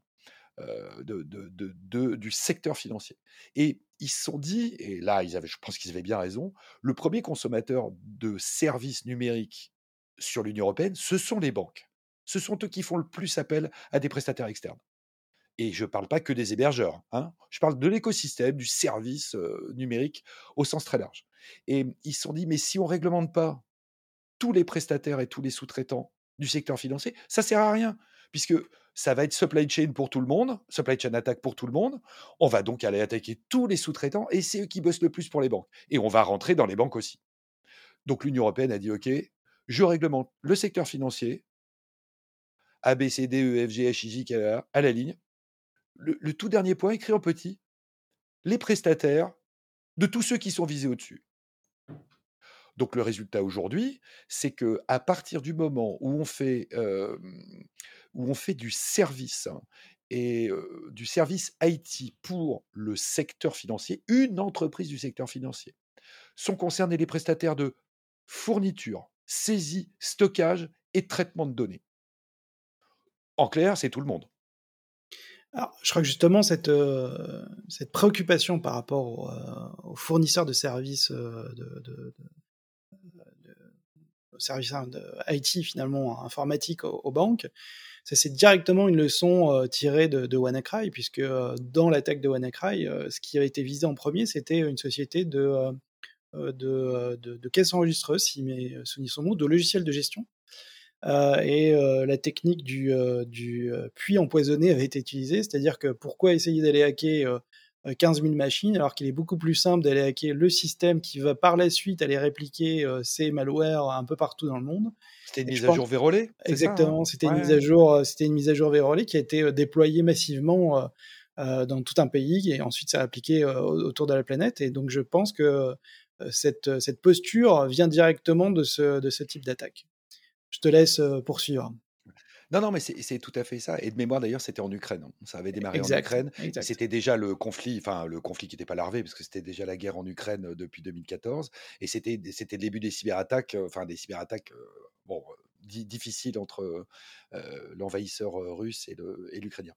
Euh, du secteur financier. Et ils se sont dit, et là, ils avaient, je pense qu'ils avaient bien raison, le premier consommateur de services numériques sur l'Union européenne, ce sont les banques. Ce sont eux qui font le plus appel à des prestataires externes. Et je ne parle pas que des hébergeurs, hein. je parle de l'écosystème, du service numérique au sens très large. Et ils se sont dit, mais si on ne réglemente pas tous les prestataires et tous les sous-traitants du secteur financier, ça ne sert à rien. puisque ça va être supply chain pour tout le monde, supply chain attaque pour tout le monde. On va donc aller attaquer tous les sous-traitants et c'est eux qui bossent le plus pour les banques. Et on va rentrer dans les banques aussi. Donc l'Union européenne a dit OK, je réglemente le secteur financier, A, B, C, E, à la ligne. Le, tout dernier point, écrit en petit, les prestataires de tous ceux qui sont visés au-dessus. Donc le résultat aujourd'hui, c'est que à partir du moment où on fait, du service hein, et du service IT pour le secteur financier, une entreprise du secteur financier, sont concernés les prestataires de fourniture, saisie, stockage et traitement de données. En clair, c'est tout le monde. Je crois que justement, cette, euh, cette préoccupation par rapport aux fournisseurs de services de, de, hein, de IT finalement informatique aux, banques. Ça c'est directement une leçon euh, tirée de, de WannaCry, puisque euh, dans l'attaque de WannaCry, euh, ce qui avait été visé en premier, c'était une société de, de, de, caisses enregistreuses, si mes souvenirs sont bons, de logiciels de gestion. et la technique du, du puits empoisonné avait été utilisée, c'est-à-dire que pourquoi essayer d'aller hacker 15 000 machines, alors qu'il est beaucoup plus simple d'aller hacker le système qui va par la suite aller répliquer euh, ces malwares un peu partout dans le monde. C'était une mise à jour vérolée Exactement, c'était une mise à jour, euh, c'était une mise à jour vérolée qui a été euh, déployée massivement dans tout un pays et ensuite ça a appliqué autour de la planète. Et donc je pense que cette, cette posture vient directement de ce, de ce type d'attaque. Je te laisse poursuivre. Non, non, mais c'est tout à fait ça. Et de mémoire, d'ailleurs, c'était en Ukraine. Hein. Ça avait démarré en Ukraine. C'était déjà le conflit, enfin, le conflit qui n'était pas larvé, parce que c'était déjà la guerre en Ukraine depuis 2014. Et c'était le début des cyberattaques, enfin, des cyberattaques, bon, difficiles entre l'envahisseur russe et l'Ukrainien.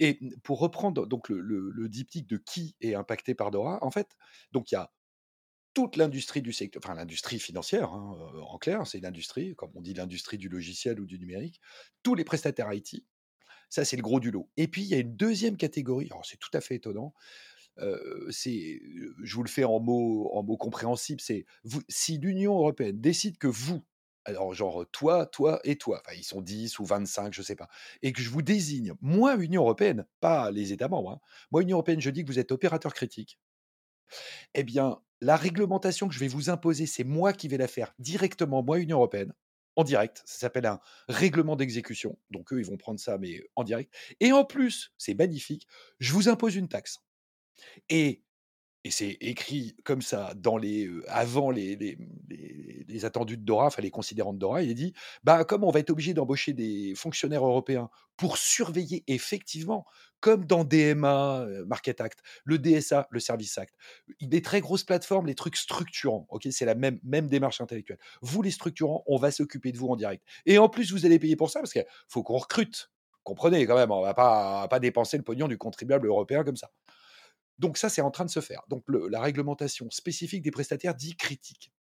Et pour reprendre donc le, le, le diptyque de qui est impacté par Dora, en fait, donc il y a toute l'industrie du secteur, enfin l'industrie financière, hein, en clair, c'est l'industrie, comme on dit l'industrie du logiciel ou du numérique, tous les prestataires IT, ça c'est le gros du lot. Et puis il y a une deuxième catégorie, alors c'est tout à fait étonnant, je vous le fais en mots, en mots compréhensibles, c'est si l'Union européenne décide que vous, alors genre toi, toi et toi, enfin ils sont 10 ou 25, je sais pas, et que je vous désigne, moi Union européenne, pas les États membres, hein, moi Union européenne, je dis que vous êtes opérateur critique, eh bien, la réglementation que je vais vous imposer, c'est moi qui vais la faire directement, moi, Union européenne, en direct. Ça s'appelle un règlement d'exécution. Donc, eux, ils vont prendre ça, mais en direct. Et en plus, c'est magnifique, je vous impose une taxe. Et et c'est écrit comme ça dans les avant les, les, attendus de Dora, enfin les considérants de Dora, il est dit bah comme on va être obligé d'embaucher des fonctionnaires européens pour surveiller effectivement, comme dans DMA, Market Act, le DSA, le Service Act, des très grosses plateformes, les trucs structurants, ok, c'est la même même démarche intellectuelle. Vous les structurants, on va s'occuper de vous en direct. Et en plus vous allez payer pour ça parce qu'il faut qu'on recrute. Comprenez quand même, on va pas, va pas dépenser le pognon du contribuable européen comme ça. Donc ça, c'est en train de se faire. Donc la réglementation spécifique des prestataires dit critique.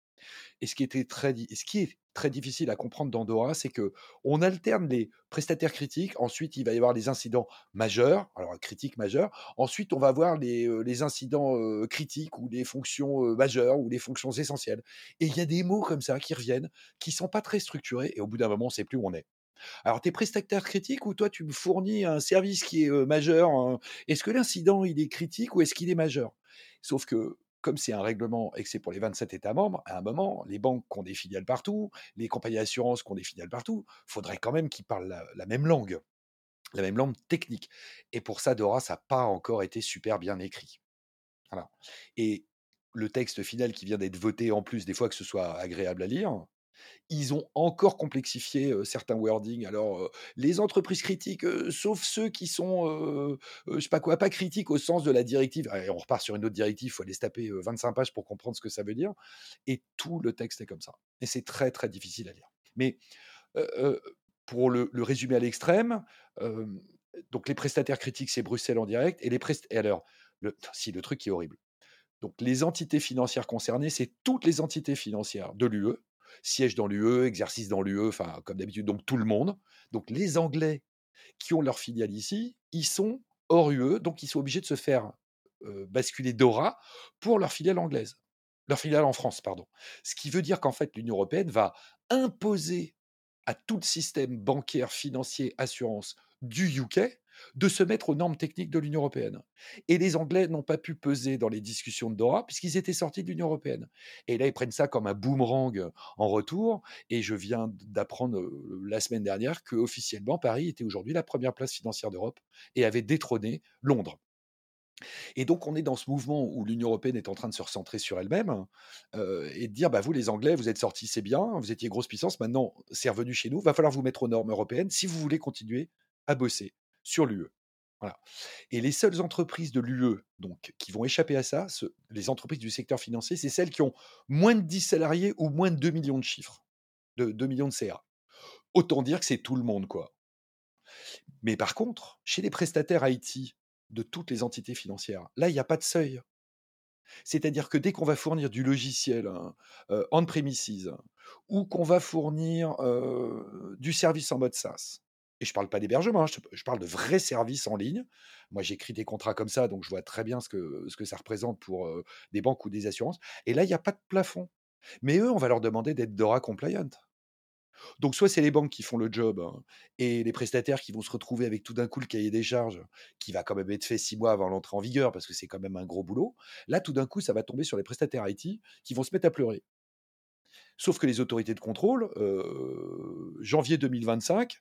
Et ce qui, était très, ce qui est très difficile à comprendre dans Dora, c'est que on alterne les prestataires critiques. Ensuite, il va y avoir les incidents majeurs, alors critiques majeurs. Ensuite, on va voir les, les incidents critiques ou les fonctions majeures ou les fonctions essentielles. Et il y a des mots comme ça qui reviennent, qui sont pas très structurés. Et au bout d'un moment, on ne sait plus où on est. Alors, tu es prestataire critique ou toi, tu me fournis un service qui est majeur hein? Est-ce que l'incident, il est critique ou est-ce qu'il est majeur? Sauf que, comme c'est un règlement et que c'est pour les 27 États membres, à un moment, les banques qui ont des filiales partout, les compagnies d'assurance qui ont des filiales partout, faudrait quand même qu'ils parlent la, même langue, la même langue technique. Et pour ça, Dora, ça n'a pas encore été super bien écrit. Voilà. Et le texte final qui vient d'être voté, en plus, des fois que ce soit agréable à lire, ils ont encore complexifié certains wordings. Alors, les entreprises critiques, sauf ceux qui sont, je sais pas quoi, pas critiques au sens de la directive. on repart sur une autre directive, il faut aller se taper 25 pages pour comprendre ce que ça veut dire. Et tout le texte est comme ça. Et c'est très, très difficile à lire. Mais pour le, résumer à l'extrême, donc les prestataires critiques, c'est Bruxelles en direct. Et les alors, le, si le truc qui est horrible. Donc les entités financières concernées, c'est toutes les entités financières de l'UE, siège dans l'UE, exercice dans l'UE, enfin, comme d'habitude, donc tout le monde. Donc, les Anglais qui ont leur filiale ici, ils sont hors UE, donc ils sont obligés de se faire basculer DORA pour leur filiale anglaise, leur filiale en France, pardon. Ce qui veut dire qu'en fait, l'Union européenne va imposer à tout le système bancaire, financier, assurance du UK de se mettre aux normes techniques de l'Union européenne. Et les Anglais n'ont pas pu peser dans les discussions de Dora puisqu'ils étaient sortis de l'Union européenne. Et là, ils prennent ça comme un boomerang en retour. Et je viens d'apprendre la semaine dernière que officiellement Paris était aujourd'hui la première place financière d'Europe et avait détrôné Londres. Et donc, on est dans ce mouvement où l'Union européenne est en train de se recentrer sur elle-même et de dire bah, vous, les Anglais, vous êtes sortis, c'est bien, vous étiez grosse puissance, maintenant, c'est revenu chez nous, va falloir vous mettre aux normes européennes si vous voulez continuer à bosser sur l'UE. Et les seules entreprises de l'UE donc qui vont échapper à ça, les entreprises du secteur financier, c'est celles qui ont moins de 10 salariés ou moins de 2 millions de chiffres, de 2 millions de CA. Autant dire que c'est tout le monde, quoi. Mais par contre, chez les prestataires IT de toutes les entités financières, là, il n'y a pas de seuil. C'est-à-dire que dès qu'on va fournir du logiciel hein, euh, on-premises ou qu'on va fournir euh, du service en mode SaaS, et je parle pas d'hébergement, hein, je, parle de vrais services en ligne. Moi, j'écris des contrats comme ça, donc je vois très bien ce que, ce que ça représente pour des banques ou des assurances. Et là, il n'y a pas de plafond. Mais eux, on va leur demander d'être DORA compliant. Donc, soit c'est les banques qui font le job hein, et les prestataires qui vont se retrouver avec tout d'un coup le cahier des charges qui va quand même être fait six mois avant l'entrée en vigueur parce que c'est quand même un gros boulot. Là, tout d'un coup, ça va tomber sur les prestataires IT qui vont se mettre à pleurer. Sauf que les autorités de contrôle, janvier 2025,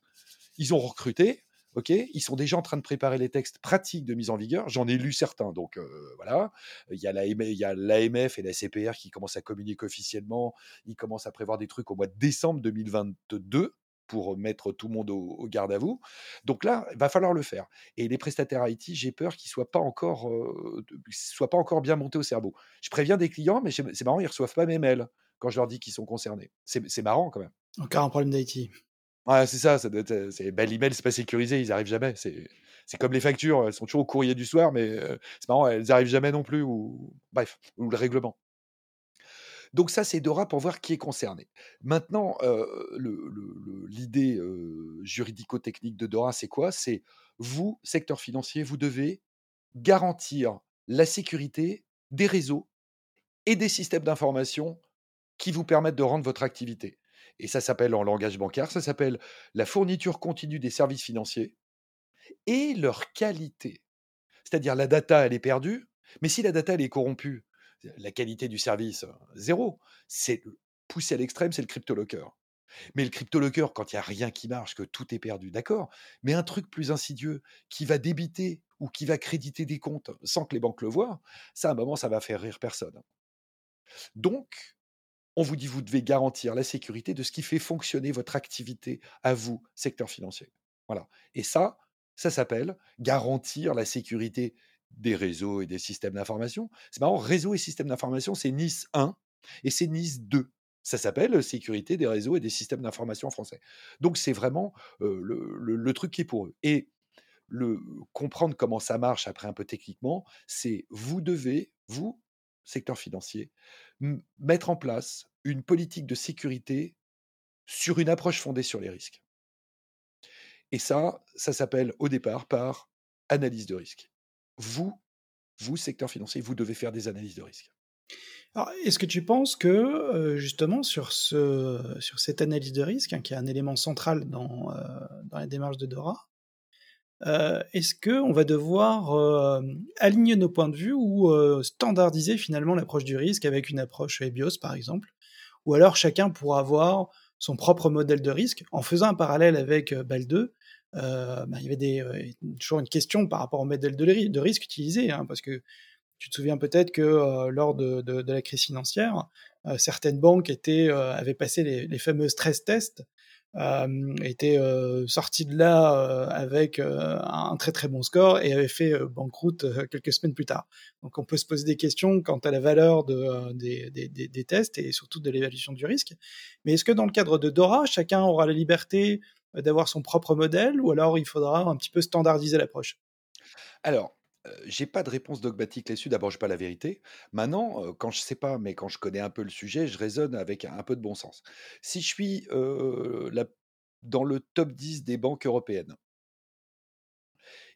ils ont recruté, ok Ils sont déjà en train de préparer les textes pratiques de mise en vigueur. J'en ai lu certains, donc euh, voilà. Il y a l'AMF et la CPR qui commencent à communiquer officiellement. Ils commencent à prévoir des trucs au mois de décembre 2022 pour mettre tout le monde au, garde à vous. Donc là, il va falloir le faire. Et les prestataires IT, j'ai peur qu'ils soient euh, soient pas encore bien montés au cerveau. Je préviens des clients, mais c'est marrant, ils reçoivent pas mes mails quand je leur dis qu'ils sont concernés. C'est marrant quand même. Encore un problème d'IT. C'est ça, ça doit être, bah, c'est pas sécurisé, ils arrivent jamais. C'est, c'est comme les factures, elles sont toujours au courrier du soir, mais c'est marrant, elles arrivent jamais non plus, ou bref, ou le règlement. Donc ça, c'est Dora pour voir qui est concerné. Maintenant, l'idée juridico-technique de Dora, c'est quoi? C'est vous, secteur financier, vous devez garantir la sécurité des réseaux et des systèmes d'information qui vous permettent de rendre votre activité. Et ça s'appelle en langage bancaire, ça s'appelle la fourniture continue des services financiers et leur qualité. C'est-à-dire la data, elle est perdue, mais si la data, elle est corrompue, la qualité du service, zéro. C'est poussé à l'extrême, c'est le cryptolocker. Mais le cryptolocker, quand il n'y a rien qui marche, que tout est perdu, d'accord. Mais un truc plus insidieux qui va débiter ou qui va créditer des comptes sans que les banques le voient, ça, à un moment, ça va faire rire personne. Donc, on vous dit vous devez garantir la sécurité de ce qui fait fonctionner votre activité à vous, secteur financier. Voilà. Et ça, ça s'appelle garantir la sécurité des réseaux et des systèmes d'information. C'est marrant, réseau et système d'information, c'est Nice 1 et c'est Nice 2. Ça s'appelle sécurité des réseaux et des systèmes d'information français. Donc c'est vraiment le, truc qui est pour eux. Et le comprendre comment ça marche après un peu techniquement, c'est vous devez, vous, secteur financier, mettre en place une politique de sécurité sur une approche fondée sur les risques. Et ça, ça s'appelle au départ par analyse de risque. Vous, vous, secteur financier, vous devez faire des analyses de risque. est-ce que tu penses que justement sur, ce, sur cette analyse de risque, hein, qui est un élément central dans, dans la démarche de Dora, est-ce qu'on va devoir aligner nos points de vue ou standardiser finalement l'approche du risque avec une approche EBIOS par exemple? Ou alors chacun pourra avoir son propre modèle de risque. En faisant un parallèle avec BAL 2 bah, il y avait des, toujours une question par rapport au modèle de, risque utilisé, hein, parce que tu te souviens peut-être que lors de, la crise financière, certaines banques avaient passé les, fameux stress tests euh, était euh, sorti de là euh, avec un très très bon score et avait fait banqueroute quelques semaines plus tard. Donc on peut se poser des questions quant à la valeur de, des, des, des, tests et surtout de l'évaluation du risque. Mais est-ce que dans le cadre de Dora, chacun aura la liberté d'avoir son propre modèle ou alors il faudra un petit peu standardiser l'approche? Alors, j'ai pas de réponse dogmatique là-dessus. D'abord, j'ai pas la vérité. Maintenant, quand je sais pas, mais quand je connais un peu le sujet, je raisonne avec un peu de bon sens. Si je suis dans le top 10 des banques européennes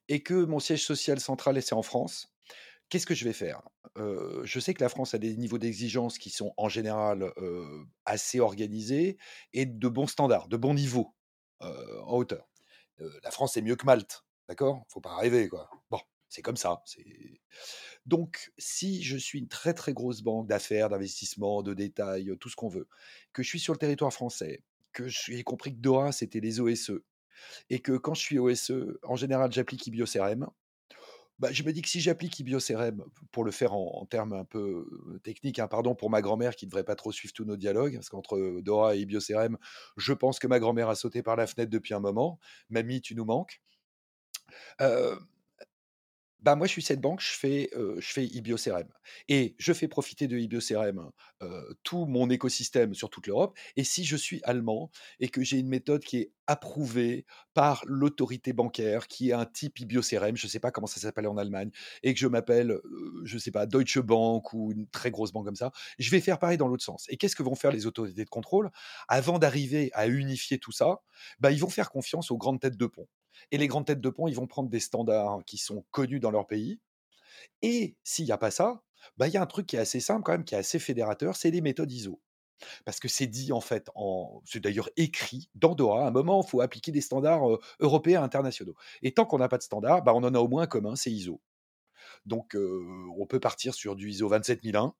et que mon siège social central est en France, qu'est-ce que je vais faire? Euh, Je sais que la France a des niveaux d'exigence qui sont en général euh, assez organisés et de bons standards, de bons niveaux euh, en hauteur. Euh, la France est mieux que Malte, d'accord? Faut pas rêver, quoi. Bon, c'est comme ça. Donc, si je suis une très très grosse banque d'affaires, d'investissement, de détail, tout ce qu'on veut, que je suis sur le territoire français, que j'ai compris que Dora c'était les OSE, et que quand je suis OSE, en général j'applique IBIO-CRM, bah, je me dis que si j'applique IBIO-CRM, pour le faire en, en termes un peu euh, techniques, hein, pardon pour ma grand-mère qui ne devrait pas trop suivre tous nos dialogues, parce qu'entre euh, Dora et IBIO-CRM, je pense que ma grand-mère a sauté par la fenêtre depuis un moment. Mamie, tu nous manques. Euh, bah, moi, je suis cette banque, je fais, heu, je fais IBIO-CRM et je fais profiter de IBIO-CRM, heu, tout mon écosystème sur toute l'Europe et si je suis allemand et que j'ai une méthode qui est approuvée par l'autorité bancaire, qui est un type IBIO-CRM, je ne sais pas comment ça s'appelle en Allemagne et que je m'appelle, je ne sais pas, Deutsche Bank ou une très grosse banque comme ça, je vais faire pareil dans l'autre sens et qu'est-ce que vont faire les autorités de contrôle? Avant d'arriver à unifier tout ça, bah, ils vont faire confiance aux grandes têtes de pont. Et les grandes têtes de pont, ils vont prendre des standards qui sont connus dans leur pays. Et s'il n'y a pas ça, bah, il y a un truc qui est assez simple quand même, qui est assez fédérateur, c'est les méthodes ISO. Parce que c'est dit en fait, en... c'est d'ailleurs écrit dans Doha, à un moment, il faut appliquer des standards européens internationaux. Et tant qu'on n'a pas de standard, bah, on en a au moins un commun, c'est ISO. Donc on peut partir sur du ISO 27001,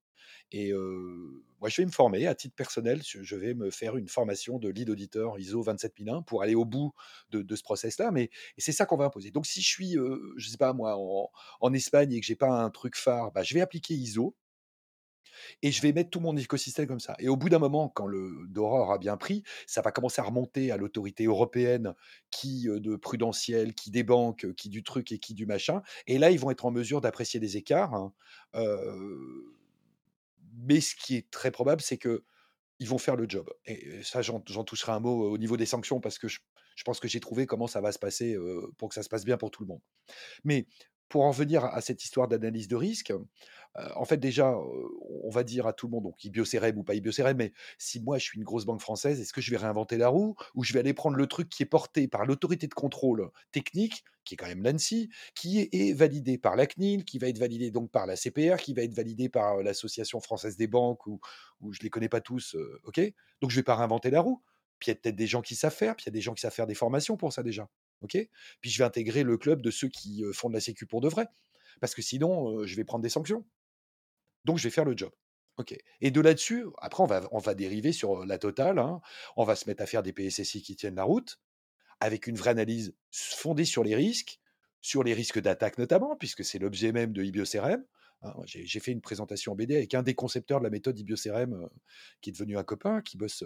et moi, je vais me former à titre personnel. Je vais me faire une formation de lead auditeur ISO 27001 pour aller au bout de, de ce process-là. Mais c'est ça qu'on va imposer. Donc, si je suis, euh, je sais pas moi, en, en Espagne et que j'ai pas un truc phare, bah, je vais appliquer ISO et je vais mettre tout mon écosystème comme ça. Et au bout d'un moment, quand le Dora aura bien pris, ça va commencer à remonter à l'autorité européenne qui euh, de prudentiel, qui des banques, qui du truc et qui du machin. Et là, ils vont être en mesure d'apprécier des écarts. hein. Euh, mais ce qui est très probable, c'est que ils vont faire le job. Et ça, j'en toucherai un mot au niveau des sanctions parce que je, je pense que j'ai trouvé comment ça va se passer euh, pour que ça se passe bien pour tout le monde. Mais pour en venir à cette histoire d'analyse de risque, en fait, déjà, on va dire à tout le monde, donc IBIO-CRM ou pas IBIO-CRM, mais si moi je suis une grosse banque française, est-ce que je vais réinventer la roue ou je vais aller prendre le truc qui est porté par l'autorité de contrôle technique, qui est quand même l'ANSI, qui est, validé par la CNIL, qui va être validé donc par la CPR, qui va être validé par l'Association française des banques, ou, je les connais pas tous, ok? Donc je vais pas réinventer la roue. Puis il y a peut-être des gens qui savent faire, puis il y a des gens qui savent faire des formations pour ça déjà. ok? Puis je vais intégrer le club de ceux qui font de la sécu pour de vrai. Parce que sinon, je vais prendre des sanctions. Donc, je vais faire le job. OK. Et de là-dessus, après, on va, on va dériver sur la totale. hein. On va se mettre à faire des PSSI qui tiennent la route, avec une vraie analyse fondée sur les risques, sur les risques d'attaque notamment, puisque c'est l'objet même de IBIO-CRM. hein. J'ai fait une présentation en BD avec un des concepteurs de la méthode IBIO-CRM, qui est devenu un copain, qui bosse,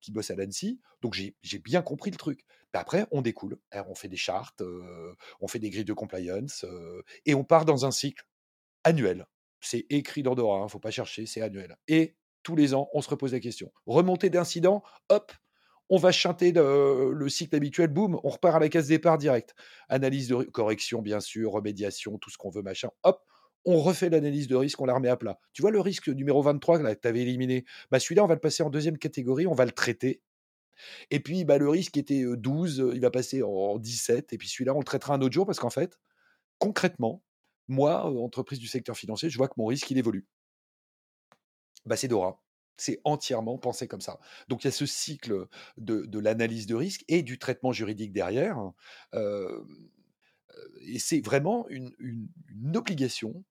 qui bosse à l'ANSI. Donc, j'ai bien compris le truc. Mais après, on découle. On fait des chartes, on fait des grilles de compliance, et on part dans un cycle annuel. C'est écrit dans Dora, ne faut pas chercher, c'est annuel. Et tous les ans, on se repose la question. Remontée d'incident, hop, on va chanter le, le cycle habituel, boum, on repart à la case départ direct. Analyse de correction, bien sûr, remédiation, tout ce qu'on veut, machin. Hop, on refait l'analyse de risque, on la remet à plat. Tu vois le risque numéro 23 là, que tu avais éliminé? Bah, Celui-là, on va le passer en deuxième catégorie, on va le traiter. Et puis, bah, le risque était euh, 12, euh, il va passer en 17. Et puis celui-là, on le traitera un autre jour parce qu'en fait, concrètement, moi, entreprise du secteur financier, je vois que mon risque, il évolue. Bah, c'est Dora. C'est entièrement pensé comme ça. Donc il y a ce cycle de, l'analyse de risque et du traitement juridique derrière. et c'est vraiment une, obligation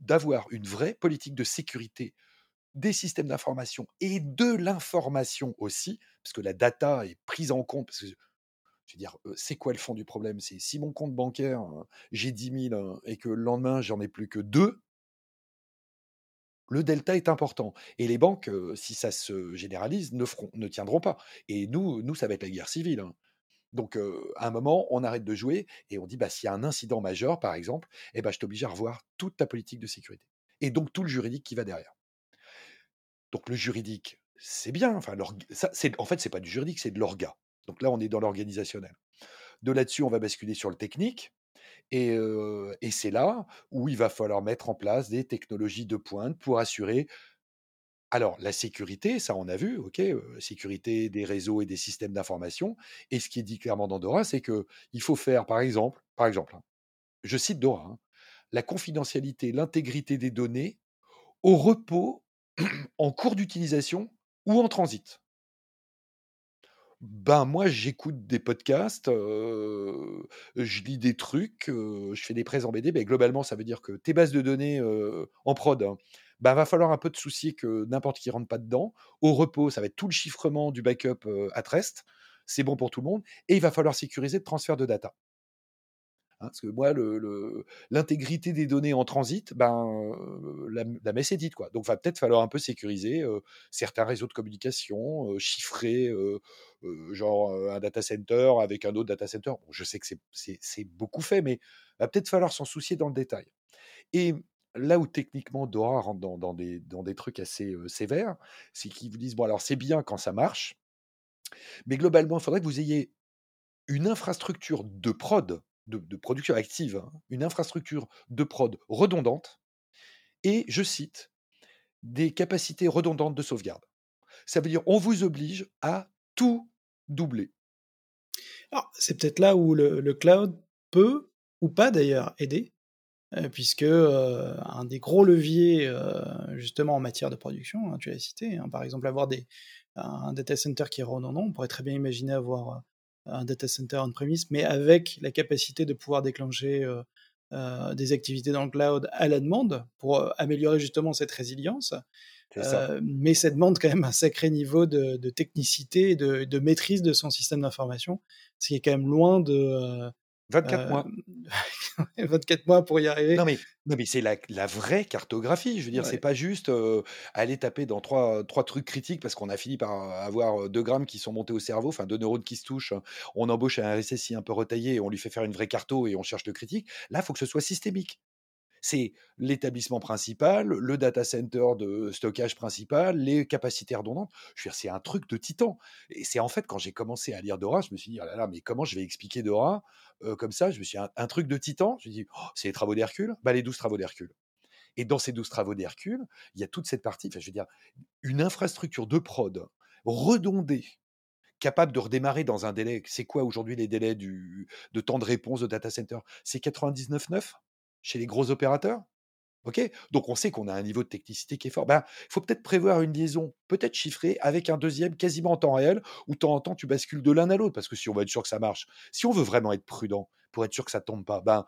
d'avoir une vraie politique de sécurité des systèmes d'information et de l'information aussi, parce que la data est prise en compte. Dire, c'est quoi le fond du problème? C'est si mon compte bancaire, euh, j'ai 10 000 hein, et que le lendemain, j'en ai plus que 2, le delta est important. Et les banques, si ça se généralise, ne, tiendront pas. Et nous, nous, ça va être la guerre civile. hein. Donc, à un moment, on arrête de jouer et on dit, bah, s'il y a un incident majeur, par exemple, eh ben, je t'oblige à revoir toute ta politique de sécurité. Et donc, tout le juridique qui va derrière. Donc, le juridique, c'est bien. Enfin, ça, en fait, c'est pas du juridique, c'est de l'orga. Donc là, on est dans l'organisationnel. De là-dessus, on va basculer sur le technique. Et, c'est là où il va falloir mettre en place des technologies de pointe pour assurer alors, la sécurité, ça on a vu, ok, sécurité des réseaux et des systèmes d'information. Et ce qui est dit clairement dans Dora, c'est que il faut faire, par exemple, par exemple, hein, je cite Dora, hein, la confidentialité, l'intégrité des données au repos, en cours d'utilisation ou en transit. Ben, moi, j'écoute des podcasts, je lis des trucs, je fais des prêts en BD, globalement, ça veut dire que tes bases de données, en prod, hein, bah, va falloir un peu te soucier que n'importe qui rentre pas dedans. Au repos, ça va être tout le chiffrement du backup, heu, at rest. C'est bon pour tout le monde et il va falloir sécuriser le transfert de data. Hein, parce que moi, l'intégrité des données en transit, ben, la la messe est dite, quoi. Donc va peut-être falloir un peu sécuriser, certains réseaux de communication, chiffrer, genre, un data center avec un autre data center. Je sais que c'est beaucoup fait, mais va peut-être falloir s'en soucier dans le détail. Et là où techniquement Dora rentre dans des trucs assez, sévères, c'est qu'ils vous disent: «Bon alors c'est bien quand ça marche, mais globalement, il faudrait que vous ayez une infrastructure de prod, de production active, hein, une infrastructure de prod redondante et je cite: «Des capacités redondantes de sauvegarde». Ça veut dire on vous oblige à tout doubler. C'est peut-être là où le cloud peut, ou pas d'ailleurs, aider, heu, puisque, heu, un des gros leviers, heu, justement en matière de production, hein, tu l'as cité, hein, par exemple avoir des un data center qui est redondant, on pourrait très bien imaginer avoir, un data center on-premise, mais avec la capacité de pouvoir déclencher, heu heu, des activités dans le cloud à la demande pour, heu, améliorer justement cette résilience. Ça. Mais ça demande quand même un sacré niveau de de technicité et de de maîtrise de son système d'information, ce qui est quand même loin de, 24 mois. hem, 24 mois pour y arriver. Non mais non mais c'est la la vraie cartographie. Je veux dire, c'est Ouais. pas juste, aller taper dans 3 3 trucs critiques parce qu'on a fini par avoir, heu, 2 grammes qui sont montés au cerveau, enfin 2 neurones qui se touchent. On embauche un RSSI un peu retaillé et on lui fait faire une vraie carto et on cherche le critique. Là, il faut que ce soit systémique. C'est l'établissement principal, le data center de stockage principal, les capacités redondantes. Je veux dire, c'est un truc de titan et c'est en fait quand j'ai commencé à lire Dora, je me suis dit: «Oh là là, mais comment je vais expliquer Dora, heu, comme ça?» je me suis dit: «Un truc de titan?» je me dis: «Oh, c'est les travaux d'Hercule?» bah, les 12 travaux d'Hercule et dans ces 12 travaux d'Hercule, il y a toute cette partie, enfin, je veux dire, une infrastructure de prod redondée, capable de redémarrer dans un délai c'est quoi aujourd'hui les délais du de temps de réponse de data center? C'est 99.9 chez les gros opérateurs? OK? Donc on sait qu'on a un niveau de technicité qui est fort. Ben, il faut peut-être prévoir une liaison, peut-être chiffrée, avec un deuxième quasiment en temps réel, où de temps en temps tu bascules de l'un à l'autre, parce que si on veut être sûr que ça marche, si on veut vraiment être prudent, pour être sûr que ça tombe pas, ben,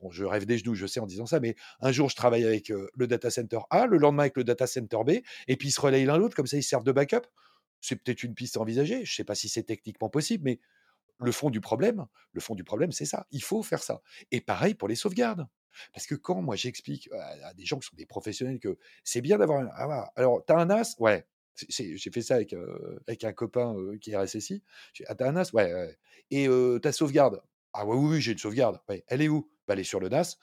bon, je rêve des genoux, je sais en disant ça, mais un jour je travaille avec, le data center A, le lendemain avec le data center B, et puis ils se relayent l'un l'autre, comme ça ils servent de backup. C'est peut-être une piste envisagée, je sais pas si c'est techniquement possible, mais le fond du problème le fond du problème, c'est ça. Il faut faire ça et pareil pour les sauvegardes. Parce que quand moi j'explique à des gens qui sont des professionnels que c'est bien d'avoir un ah alors tu as un NAS? Ouais, j'ai fait ça avec, un copain, qui est RSSI. «Ah tu as un NAS? Ouais, et ta sauvegarde? Ah ouais, oui, oui, j'ai une sauvegarde. Elle est où? Bah, elle est sur le NAS.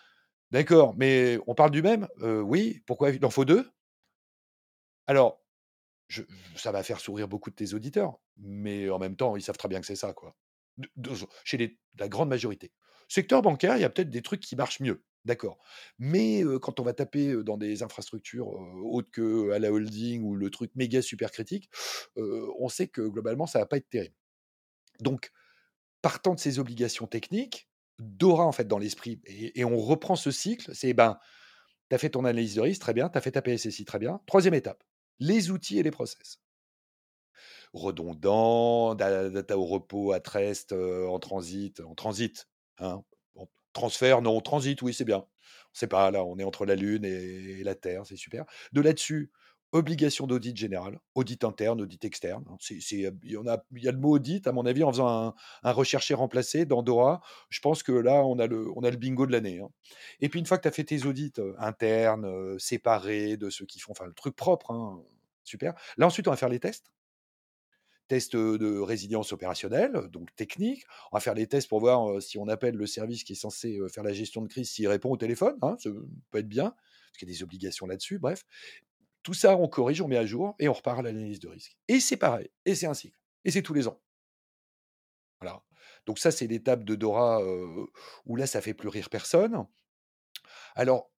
D'accord, mais on parle du même? Oui, pourquoi il en faut 2?» Alors, ça va faire sourire beaucoup de tes auditeurs, mais en même temps, ils savent très bien que c'est ça, quoi. Chez la grande majorité. Secteur bancaire, il y a peut-être des trucs qui marchent mieux, d'accord. Mais, quand on va taper, dans des infrastructures, autres qu'à la holding ou le truc méga super critique, on sait que globalement, ça va pas être terrible. Donc, partant de ces obligations techniques, Dora, en fait, dans l'esprit et et on reprend ce cycle, c'est, ben, tu as fait ton analyse de risque, très bien, tu as fait ta PSSI, très bien. 3e étape, les outils et les process. Redondant, da data au repos, at rest, heu, en transit en transit, hein. Transfert, non, transit, oui, c'est bien. On sait pas, là, on est entre la Lune et la Terre, c'est super. De là-dessus, obligation d'audit général, audit interne, audit externe, hein. Il y a le mot audit, à mon avis, en faisant un un rechercher remplacer dans Dora, je pense que là, on a le on a le bingo de l'année, hein. Et puis une fois que tu as fait tes audits, internes, séparés de ceux qui font enfin le truc propre, hein, super. Là, ensuite, on va faire les tests. Tests, de résilience opérationnelle, donc technique. On va faire les tests pour voir, si on appelle le service qui est censé, faire la gestion de crise, s'il répond au téléphone, hein, ça peut être bien, parce qu'il y a des obligations là-dessus, bref. Tout ça, on corrige, on met à jour et on repart à l'analyse de risque. Et c'est pareil, et c'est un cycle, et c'est tous les ans. Voilà. Donc ça, c'est l'étape de Dora, où là, ça fait plus rire personne. Alors,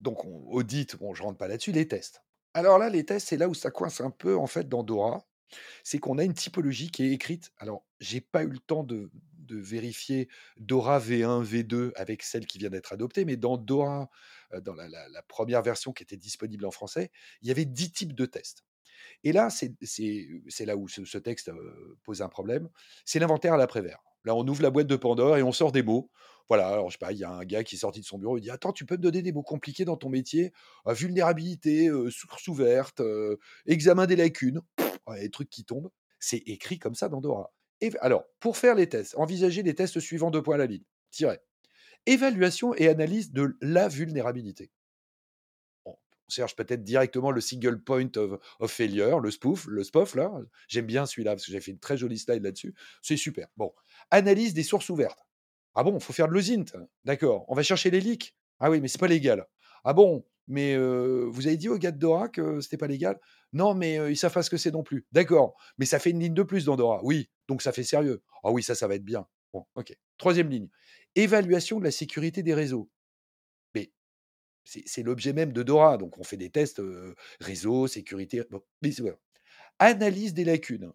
donc on audit, bon, je rentre pas là-dessus, les tests. Alors là, les tests, c'est là où ça coince un peu, en fait, dans Dora. C'est qu'on a une typologie qui est écrite. Alors, j'ai pas eu le temps de, vérifier Dora V1, V2 avec celle qui vient d'être adoptée, mais dans Dora, euh, dans la, première version qui était disponible en français, il y avait 10 types de tests. Et là, c'est là où ce, ce texte euh, pose un problème. C'est l'inventaire à l'après-vert. Là, on ouvre la boîte de Pandore et on sort des mots. Voilà, alors je sais pas, il y a un gars qui est sorti de son bureau, il dit Attends, tu peux me donner des mots compliqués dans ton métier? Euh, Vulnérabilité, euh, source ouverte, euh, examen des lacunes, Pff, ouais, les trucs qui tombent. C'est écrit comme ça dans Dora. Et, alors, pour faire les tests, envisagez les tests suivants deux points à la ligne. Tirez. Évaluation et analyse de la vulnérabilité. On cherche peut-être directement le single point of, of failure, le spoof, le spof là. J'aime bien celui-là parce que j'ai fait une très jolie slide là-dessus. C'est super. Bon, analyse des sources ouvertes. Ah bon, faut faire de l'osint. D'accord. On va chercher les leaks. Ah oui, mais c'est pas légal. Ah bon, mais vous avez dit aux gars de Dora que c'était pas légal? Non, mais euh, ils savent pas ce que c'est non plus. D'accord. Mais ça fait une ligne de plus dans Dora. Oui, donc ça fait sérieux. Ah oui, ça, ça va être bien. Bon, ok. Troisième ligne. Évaluation de la sécurité des réseaux. Mais c'est l'objet même de Dora. Donc, on fait des tests euh, réseau, sécurité. Analyse des lacunes.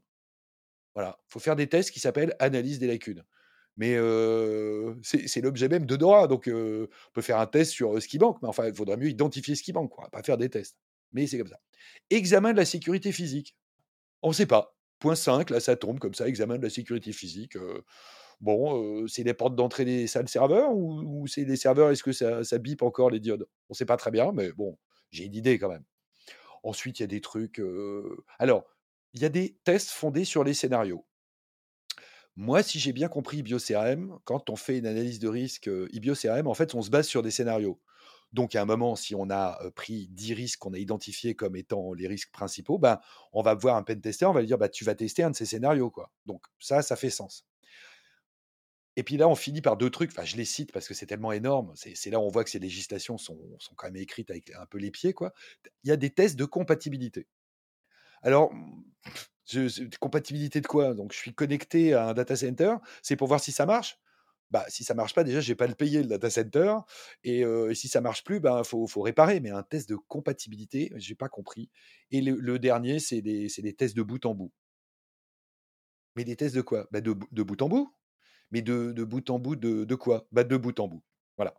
Voilà. Il faut faire des tests qui s'appellent analyse des lacunes. Mais c'est l'objet même de Dora. Donc, on peut faire un test sur ce qui manque. Mais enfin, il faudrait mieux identifier ce qui manque, quoi, pas faire des tests. Mais c'est comme ça. Examen de la sécurité physique. On ne sait pas. Point 5, là, ça tombe comme ça, examen de la sécurité physique. bon, c'est les portes d'entrée des salles serveurs ou, c'est les serveurs, est-ce que ça, ça bip encore les diodes? On ne sait pas très bien, mais bon, j'ai une idée quand même. Ensuite, il y a des trucs. Alors, il y a des tests fondés sur les scénarios. Moi, si j'ai bien compris IbioCRM, quand on fait une analyse de risque euh, IbioCRM, en fait, on se base sur des scénarios. Donc, à un moment, si on a euh, pris 10 risques qu'on a identifiés comme étant les risques principaux, ben, on va voir un pen tester, on va lui dire bah, tu vas tester un de ces scénarios. Quoi. Donc, ça, ça fait sens. Et puis là, on finit par deux trucs. Enfin, je les cite parce que c'est tellement énorme. C'est c'est là où on voit que ces législations sont, sont quand même écrites avec un peu les pieds. Quoi. Il y a des tests de compatibilité. Alors, compatibilité de quoi? Donc, je suis connecté à un data center. C'est pour voir si ça marche. Bah, si ça marche pas, déjà, je vais pas le payer le data center. Et, et si ça marche plus, ben faut, faut réparer. Mais un test de compatibilité, j'ai pas compris. Et le, dernier, c'est des, des tests de bout en bout. Mais des tests de quoi? Bah de, de bout en bout. Mais de, de bout en bout de, de quoi? Bah De bout en bout. Voilà.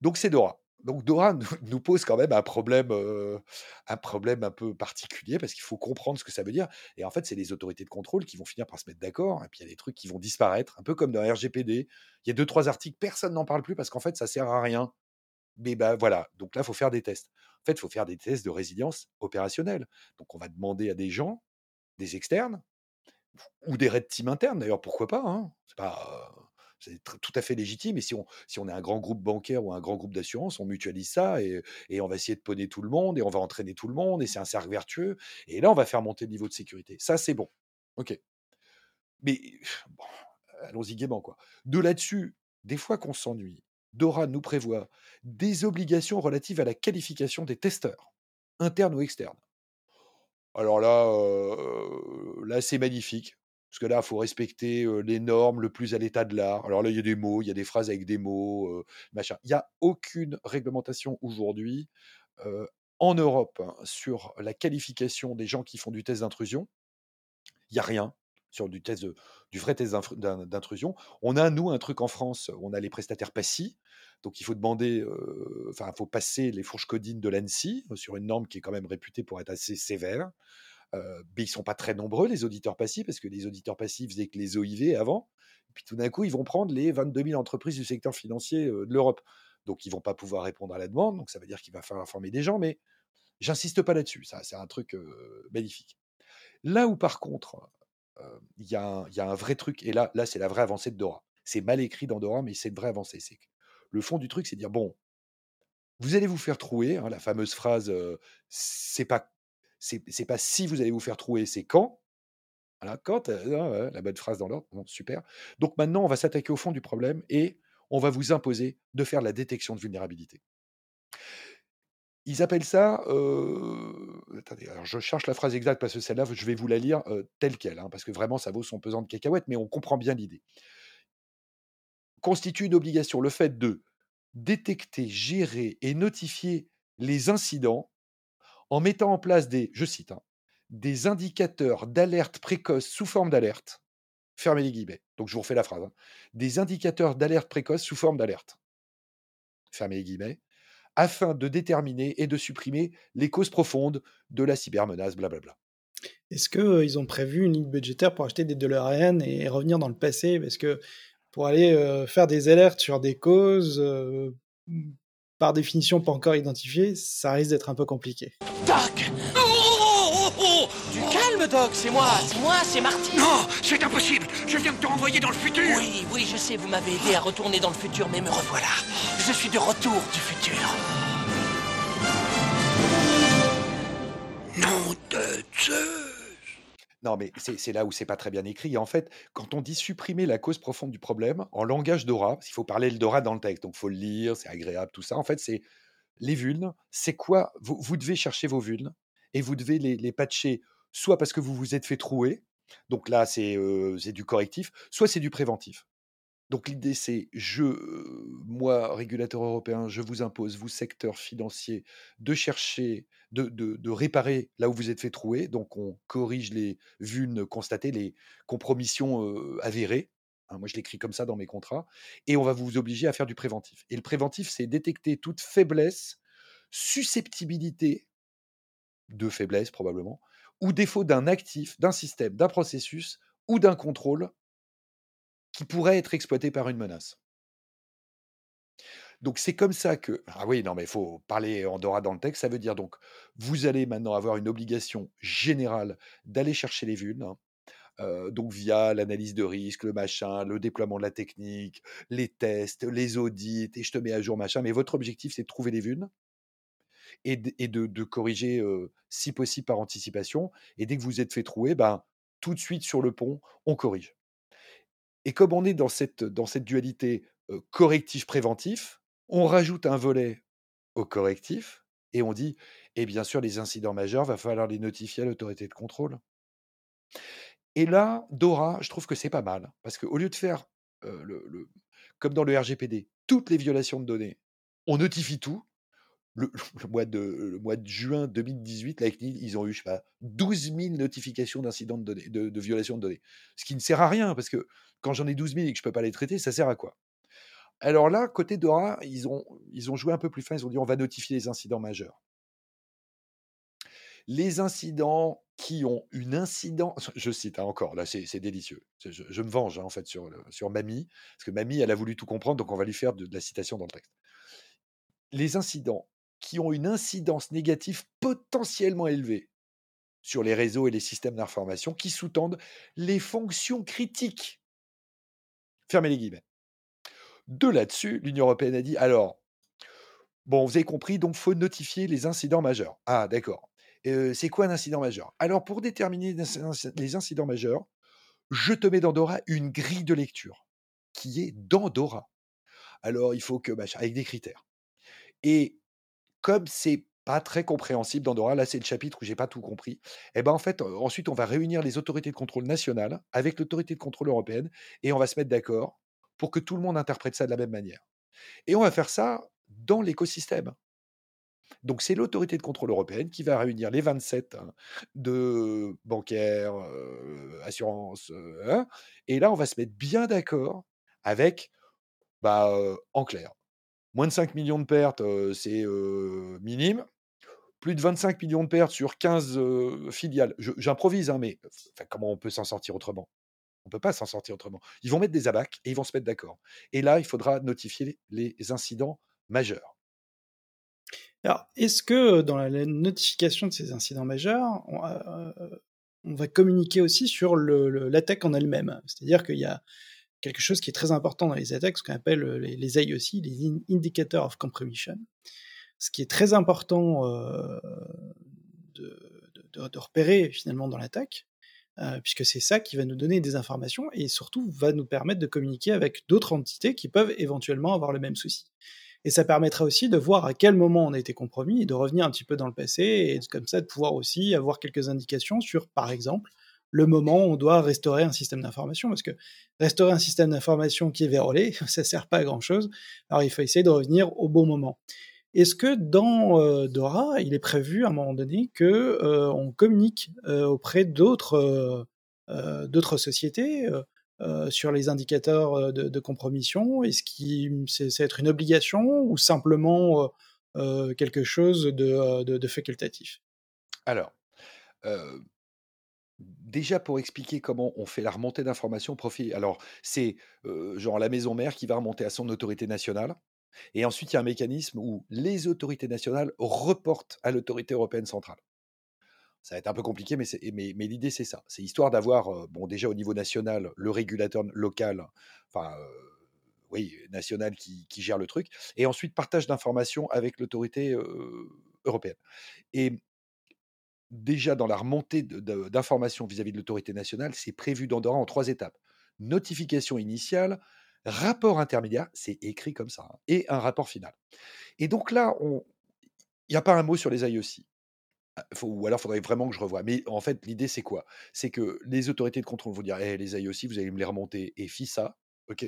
Donc c'est Dora. Donc Dora nous, pose quand même un problème, euh, un problème un peu particulier parce qu'il faut comprendre ce que ça veut dire. Et en fait, c'est les autorités de contrôle qui vont finir par se mettre d'accord. Et puis il y a des trucs qui vont disparaître, un peu comme dans RGPD. Il y a deux trois articles, personne n'en parle plus parce qu'en fait, ça sert à rien. Mais ben voilà. Donc là, faut faire des tests. En fait, il faut faire des tests de résilience opérationnelle. Donc on va demander à des gens, des externes, ou des red teams internes d'ailleurs, pourquoi pas hein C'est pas, euh, c'est tout à fait légitime. Et si on, si est un grand groupe bancaire ou un grand groupe d'assurance, on mutualise ça et, on va essayer de poney tout le monde et on va entraîner tout le monde et c'est un cercle vertueux. Et là, on va faire monter le niveau de sécurité. Ça, c'est bon. Ok. Mais allons-y gaiement quoi. De là-dessus, des fois qu'on s'ennuie, Dora nous prévoit des obligations relatives à la qualification des testeurs, internes ou externes. Alors là, heu, là, c'est magnifique. Parce que là, il faut respecter, les normes le plus à l'état de l'art. Alors là, il y a des mots, il y a des phrases avec des mots, machin. Il y a aucune réglementation aujourd'hui, en Europe, hein, sur la qualification des gens qui font du test d'intrusion. Il y a rien sur du test du vrai test d'intrusion. On a, nous, un truc en France, on a les prestataires PASSI, donc il faut demander, enfin, il faut passer les fourches codines de l'ANSSI, heu, sur une norme qui est quand même réputée pour être assez sévère. Heu, mais ils sont pas très nombreux les auditeurs passifs, parce que les auditeurs passifs faisaient que les OIV avant. Et puis tout d'un coup, ils vont prendre les 22 000 entreprises du secteur financier, heu, de l'Europe. Donc ils vont pas pouvoir répondre à la demande, donc ça veut dire qu'il va falloir former des gens, mais j'insiste pas là-dessus, ça c'est un truc, heu, magnifique. Là où par contre, il y a un il y a un vrai truc et là là c'est la vraie avancée de Dora. C'est mal écrit dans Dora, mais c'est une vraie avancée. C'est le fond du truc, c'est de dire: «Bon, vous allez vous faire trouer», hein, la fameuse phrase, c'est pas c'est pas si vous allez vous faire trouer, c'est quand? Voilà, quand, ouais, la bonne phrase dans l'ordre, super. Donc maintenant, on va s'attaquer au fond du problème et on va vous imposer de faire la détection de vulnérabilité. Ils appellent ça, attendez, je cherche la phrase exacte parce que celle-là, je vais vous la lire, telle quelle, hein, parce que vraiment ça vaut son pesant de cacahuètes, mais on comprend bien l'idée. Constitue une obligation le fait de détecter, gérer et notifier les incidents en mettant en place des, je cite, hein, des indicateurs d'alerte précoce sous forme d'alerte. Fermez les guillemets. Donc je vous refais la phrase. hein. Des indicateurs d'alerte précoce sous forme d'alerte. Fermez les guillemets. Afin de déterminer et de supprimer les causes profondes de la cybermenace, blablabla. Est-ce qu'ils ont prévu une ligne budgétaire pour acheter des DeLorean et revenir dans le passé? Parce que pour aller euh, faire des alertes sur des causes, euh, par définition pas encore identifiées, ça risque d'être un peu compliqué. Doc oh, oh, oh, oh Du calme, Doc, c'est moi, c'est moi, c'est Marty Non, c'est impossible. Je viens de te renvoyer dans le futur. Oui, oui, je sais, vous m'avez aidé à retourner dans le futur, mais me revoilà. Je suis de retour du futur. Nom de Zeus. Non, mais c'est là où c'est pas très bien écrit. En fait, quand on dit supprimer la cause profonde du problème, en langage Dora, parce qu'il faut parler le Dora dans le texte, donc faut le lire, c'est agréable, tout ça. En fait, c'est les vulnes, c'est quoi? Vous, devez chercher vos vulnes et vous devez les, patcher, soit parce que vous vous êtes fait trouer, donc là c'est euh, c'est du correctif, soit c'est du préventif. Donc l'idée c'est, je, moi, régulateur européen, je vous impose, vous, secteur financier, de chercher, de, réparer là où vous êtes fait trouer. Donc on corrige les vulnes constatées, les compromissions avérées. Hein, moi je l'écris comme ça dans mes contrats. Et on va vous obliger à faire du préventif. Et le préventif, c'est détecter toute faiblesse, susceptibilité de faiblesse probablement, ou défaut d'un actif, d'un système, d'un processus ou d'un contrôle qui pourrait être exploité par une menace. Donc c'est comme ça que ah oui non mais il faut parler en Dora dans le texte, ça veut dire donc vous allez maintenant avoir une obligation générale d'aller chercher les vulnes, hein, donc via l'analyse de risque, le machin, le déploiement de la technique, les tests, les audits, et je te mets à jour machin, mais votre objectif c'est de trouver les vulnes et, de, corriger si possible par anticipation, et dès que vous êtes fait trouer, ben tout de suite sur le pont, on corrige. Et comme on est dans cette, dualité correctif-préventif, on rajoute un volet au correctif et on dit, et bien sûr, les incidents majeurs, va falloir les notifier à l'autorité de contrôle. Et là, Dora, je trouve que c'est pas mal, parce qu'au lieu de faire, comme dans le RGPD, toutes les violations de données, on notifie tout. Le, mois de, juin 2018, la CNIL, ils ont eu, je sais pas, 12 000 notifications d'incidents de, données, de, violations de données. Ce qui ne sert à rien, parce que quand j'en ai 12 000 et que je peux pas les traiter, ça sert à quoi? Alors là, côté Dora, ils ont, joué un peu plus fin, ils ont dit on va notifier les incidents majeurs. Les incidents qui ont une incidence, je cite hein, encore, là c'est délicieux, je, me venge hein, en fait sur, Mamie, parce que Mamie, elle a voulu tout comprendre, donc on va lui faire de la citation dans le texte. Les incidents qui ont une incidence négative potentiellement élevée sur les réseaux et les systèmes d'information qui sous-tendent les fonctions critiques. Fermez les guillemets. De là-dessus, l'Union européenne a dit alors, bon, vous avez compris, donc faut notifier les incidents majeurs. Ah, d'accord. Euh, c'est quoi un incident majeur? Alors, pour déterminer les inc- les incidents majeurs, je te mets dans Dora une grille de lecture qui est dans Dora. Alors, il faut que, machin, avec des critères. Et comme c'est pas très compréhensible dans Dora, là c'est le chapitre où j'ai pas tout compris. Et ben en fait, euh, ensuite on va réunir les autorités de contrôle nationales avec l'autorité de contrôle européenne et on va se mettre d'accord pour que tout le monde interprète ça de la même manière. Et on va faire ça dans l'écosystème. Donc c'est l'autorité de contrôle européenne qui va réunir les 27 hein, de bancaires, euh, assurances, euh, hein, et là on va se mettre bien d'accord avec, bah, euh, en clair, moins de 5 millions de pertes, c'est minime. Plus de 25 millions de pertes sur 15 euh, filiales. J'improvise, hein, mais comment on peut s'en sortir autrement? On ne peut pas s'en sortir autrement. Ils vont mettre des abacs et ils vont se mettre d'accord. Et là, il faudra notifier les incidents majeurs. Alors, est-ce que dans la notification de ces incidents majeurs, on, on va communiquer aussi sur l'attaque en elle-même? C'est-à-dire qu'il y a quelque chose qui est très important dans les attaques, ce qu'on appelle les, les IOC, les In- Indicators of Compromission. Ce qui est très important euh, de repérer finalement dans l'attaque, euh, puisque c'est ça qui va nous donner des informations et surtout va nous permettre de communiquer avec d'autres entités qui peuvent éventuellement avoir le même souci. Et ça permettra aussi de voir à quel moment on a été compromis et de revenir un petit peu dans le passé et comme ça de pouvoir aussi avoir quelques indications sur, par exemple, le moment où on doit restaurer un système d'information. Parce que restaurer un système d'information qui est vérolé, ça sert pas à grand chose. Alors il faut essayer de revenir au bon moment. Est-ce que dans euh, Dora, il est prévu à un moment donné que euh, on communique euh, auprès d'autres sociétés sur les indicateurs de, compromission? Est-ce que c'est être une obligation ou simplement quelque chose de, de, facultatif? Alors, déjà pour expliquer comment on fait la remontée d'informations au profit. Alors, c'est genre la maison mère qui va remonter à son autorité nationale. Et ensuite, il y a un mécanisme où les autorités nationales reportent à l'autorité européenne centrale. Ça va être un peu compliqué, mais, l'idée, c'est ça. C'est histoire d'avoir, bon, déjà au niveau national, le régulateur local, enfin, oui, national qui, qui gère le truc, et ensuite partage d'informations avec l'autorité européenne. Et déjà, dans la remontée d'informations vis-à-vis de l'autorité nationale, c'est prévu d'Andorra en trois étapes. Notification initiale, rapport intermédiaire, c'est écrit comme ça, hein, et un rapport final. Et donc là, il n'y a pas un mot sur les IOC. Ah, faut- ou alors, il faudrait vraiment que je revoie. Mais en fait, l'idée, c'est quoi? C'est que les autorités de contrôle vont dire Eh, les IOC, vous allez me les remonter. Et FISA, OK?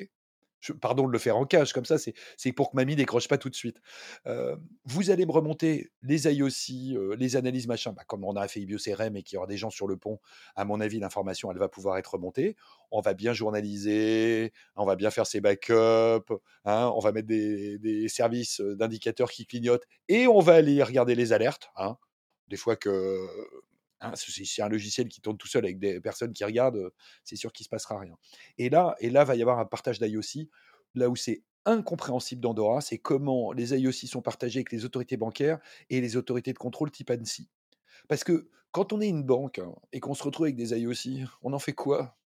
Pardon de le faire en cage, comme ça, c'est pour que mamie décroche pas tout de suite. Euh, vous allez me remonter les IOC, euh, les analyses, machin. Bah, comme on a fait IBIO-CRM et qu'il y aura des gens sur le pont, à mon avis, l'information, elle va pouvoir être remontée. On va bien journaliser, on va bien faire ses backups, hein, on va mettre des, des services euh, d'indicateurs qui clignotent et on va aller regarder les alertes. Hein, des fois que hein, c'est un logiciel qui tourne tout seul avec des personnes qui regardent, c'est sûr qu'il se passera rien. Et là, et là va y avoir un partage d'IOC, là où c'est incompréhensible d'Andorra, c'est comment les IOC sont partagés avec les autorités bancaires et les autorités de contrôle type ANSI. Parce que quand on est une banque hein, et qu'on se retrouve avec des IOC, on en fait quoi?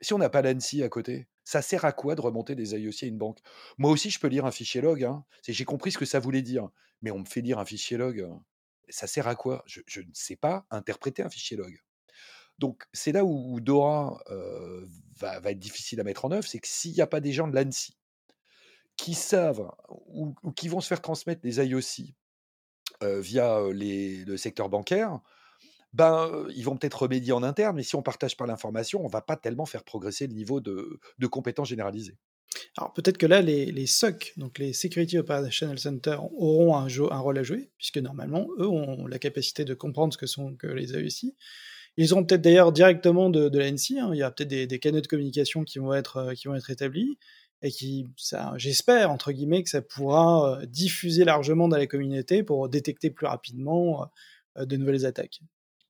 Si on n'a pas l'ANSI à côté, ça sert à quoi de remonter des IOC à une banque? Moi aussi, je peux lire un fichier log. hein. J'ai compris ce que ça voulait dire. Mais on me fait lire un fichier log. Ça sert à quoi? Je, ne sais pas interpréter un fichier log. Donc, c'est là où, Dora va, être difficile à mettre en œuvre, c'est que s'il n'y a pas des gens de l'ANSI qui savent ou, qui vont se faire transmettre les IOC via le secteur bancaire, ben, ils vont peut-être remédier en interne, mais si on partage pas l'information, on va pas tellement faire progresser le niveau de, de compétences généralisées. Alors peut-être que là, les, SOC, donc les Security Operational Center, auront un, rôle à jouer, puisque normalement, eux ont la capacité de comprendre ce que sont que les AEC. Ils auront peut-être d'ailleurs directement de, de l'ANSI, hein, il y a peut-être des, des canaux de communication qui vont être, euh, qui vont être établis, et qui, ça, j'espère, entre guillemets, que ça pourra euh, diffuser largement dans la communauté pour détecter plus rapidement euh, de nouvelles attaques.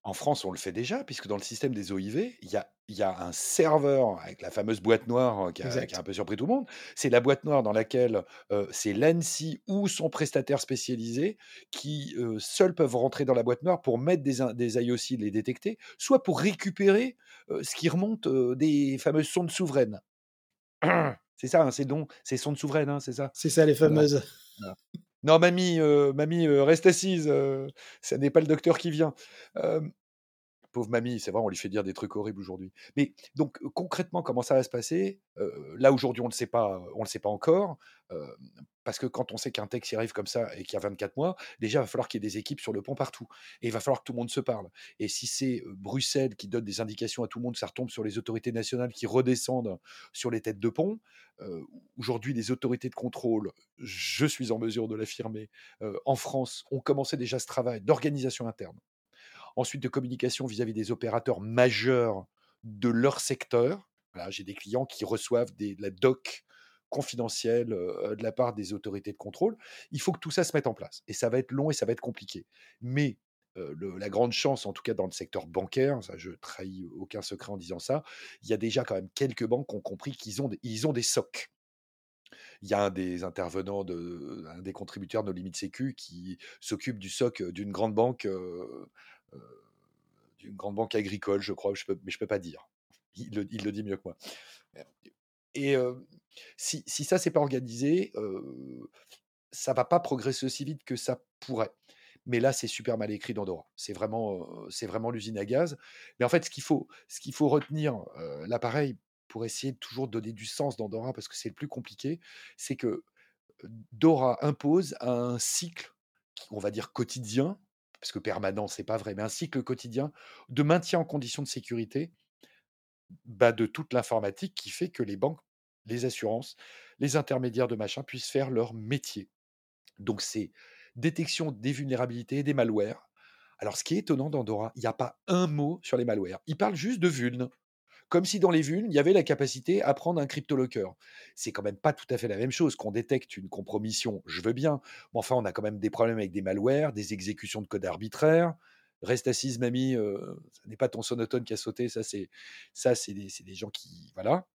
En France, on le fait déjà, puisque dans le système des OIV, il y a, il y a un serveur avec la fameuse boîte noire qui a, Exact. qui a un peu surpris tout le monde. C'est la boîte noire dans laquelle euh, c'est l'ANSI ou son prestataire spécialisé qui euh, seuls peuvent rentrer dans la boîte noire pour mettre des, des IOC, les détecter, soit pour récupérer euh, ce qui remonte des fameuses sondes souveraines. C'est ça, hein, c'est donc c'est sondes souveraines, hein, c'est ça? C'est ça les Voilà. fameuses. Voilà. Non, mamie, euh, mamie, euh, reste assise. euh, ce n'est pas le docteur qui vient. Pauvre mamie, c'est vrai, on lui fait dire des trucs horribles aujourd'hui. Mais donc euh, concrètement, comment ça va se passer? Euh, Là aujourd'hui, on ne le sait pas, le sait pas encore, euh, parce que quand on sait qu'un texte arrive comme ça et qu'il y a 24 mois, déjà il va falloir qu'il y ait des équipes sur le pont partout, et il va falloir que tout le monde se parle. Et si c'est Bruxelles qui donne des indications à tout le monde, ça retombe sur les autorités nationales qui redescendent sur les têtes de pont. Aujourd'hui, les autorités de contrôle, je suis en mesure de l'affirmer, en France, ont commencé déjà ce travail d'organisation interne ensuite de communication vis-à-vis des opérateurs majeurs de leur secteur. Voilà, J'ai des clients qui reçoivent de la doc confidentielle euh, de la part des autorités de contrôle. Il faut que tout ça se mette en place. Et ça va être long et ça va être compliqué. Mais euh, la grande chance, en tout cas dans le secteur bancaire, ça je trahis aucun secret en disant ça, il y a déjà quand même quelques banques qui ont compris qu'ils ont, des- ils ont des SOC. Il y a un des intervenants, un des contributeurs de limites sécu qui s'occupe du SOC d'une grande banque, euh, euh, d'une grande banque agricole, je crois, je peux, mais je peux pas dire. Il le, dit mieux que moi. Et euh, si, si ça c'est pas organisé, euh, ça va pas progresser aussi vite que ça pourrait. Mais là, c'est super mal écrit d'Andorra. C'est vraiment, euh, c'est vraiment l'usine à gaz. Mais en fait, ce qu'il faut, ce faut retenir, euh, là pareil, pour essayer de toujours donner du sens d'Andorra, parce que c'est le plus compliqué, c'est que euh, Dora impose un cycle, on va dire quotidien, parce que permanent, c'est pas vrai, mais un cycle quotidien de maintien en conditions de sécurité bah, de toute l'informatique qui fait que les banques, les assurances, les intermédiaires de machin puissent faire leur métier. Donc c'est détection des vulnérabilités, des malwares. Alors ce qui est étonnant dans Dora, il n'y a pas un mot sur les malwares. Il parle juste de vulnes. Comme si dans les vulnes, il y avait la capacité à prendre un cryptolocker. C'est quand même pas tout à fait la même chose. Qu'on détecte une compromission, je veux bien. Mais enfin, on a quand même des problèmes avec des malwares, des exécutions de code arbitraire. Reste assise, mamie, euh, ce n'est pas ton sonotone qui a sauté, ça c'est ça c'est des, gens qui voilà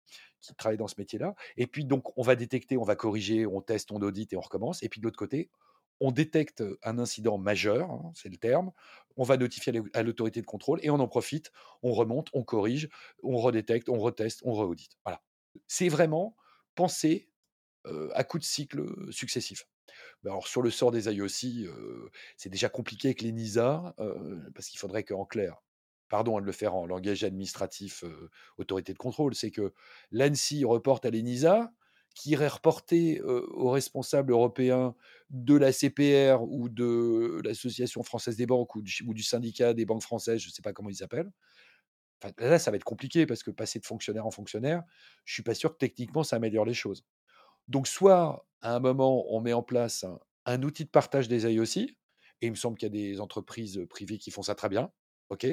qui travaillent dans ce métier-là. Et puis donc on va détecter, on va corriger, on teste, on audite et on recommence. Et puis de l'autre côté, on détecte un incident majeur, hein, c'est le terme, on va notifier à l'autorité de contrôle et on en profite, on remonte, on corrige, on redétecte, on reteste, on reaudite. Voilà. C'est vraiment penser à coups de cycle successifs. Alors sur le sort des IOC, c'est déjà compliqué avec les NISA, parce qu'il faudrait qu'en clair, pardon hein, de le faire en langage administratif, autorité de contrôle, c'est que l'ANSI reporte à l'ENISA, qui irait reporter aux responsables européens de la CPR ou de l'Association française des banques ou du, syndicat des banques françaises, je ne sais pas comment ils s'appellent. là, ça va être compliqué parce que passer de fonctionnaire en fonctionnaire, je suis pas sûr que techniquement ça améliore les choses. Donc, soit à un moment, on met en place un, outil de partage des IOC, et il me semble qu'il y a des entreprises privées qui font ça très bien. Ok?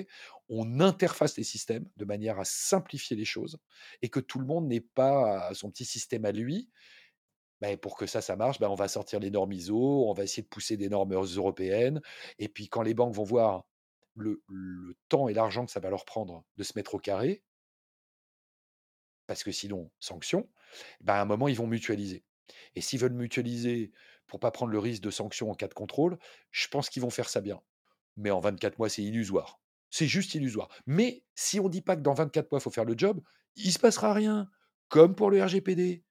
On interface les systèmes de manière à simplifier les choses et que tout le monde n'ait pas son petit système à lui. Ben, pour que ça, ça marche, ben, on va sortir les normes ISO, on va essayer de pousser des normes européennes. Et puis quand les banques vont voir le, temps et l'argent que ça va leur prendre de se mettre au carré, parce que sinon, sanction, ben à un moment, ils vont mutualiser. Et s'ils veulent mutualiser pour pas prendre le risque de sanction en cas de contrôle, je pense qu'ils vont faire ça bien. Mais en 24 mois, c'est illusoire. C'est juste illusoire. Mais si on ne dit pas que dans 24 mois, il faut faire le job, il ne se passera rien. Comme pour le RGPD.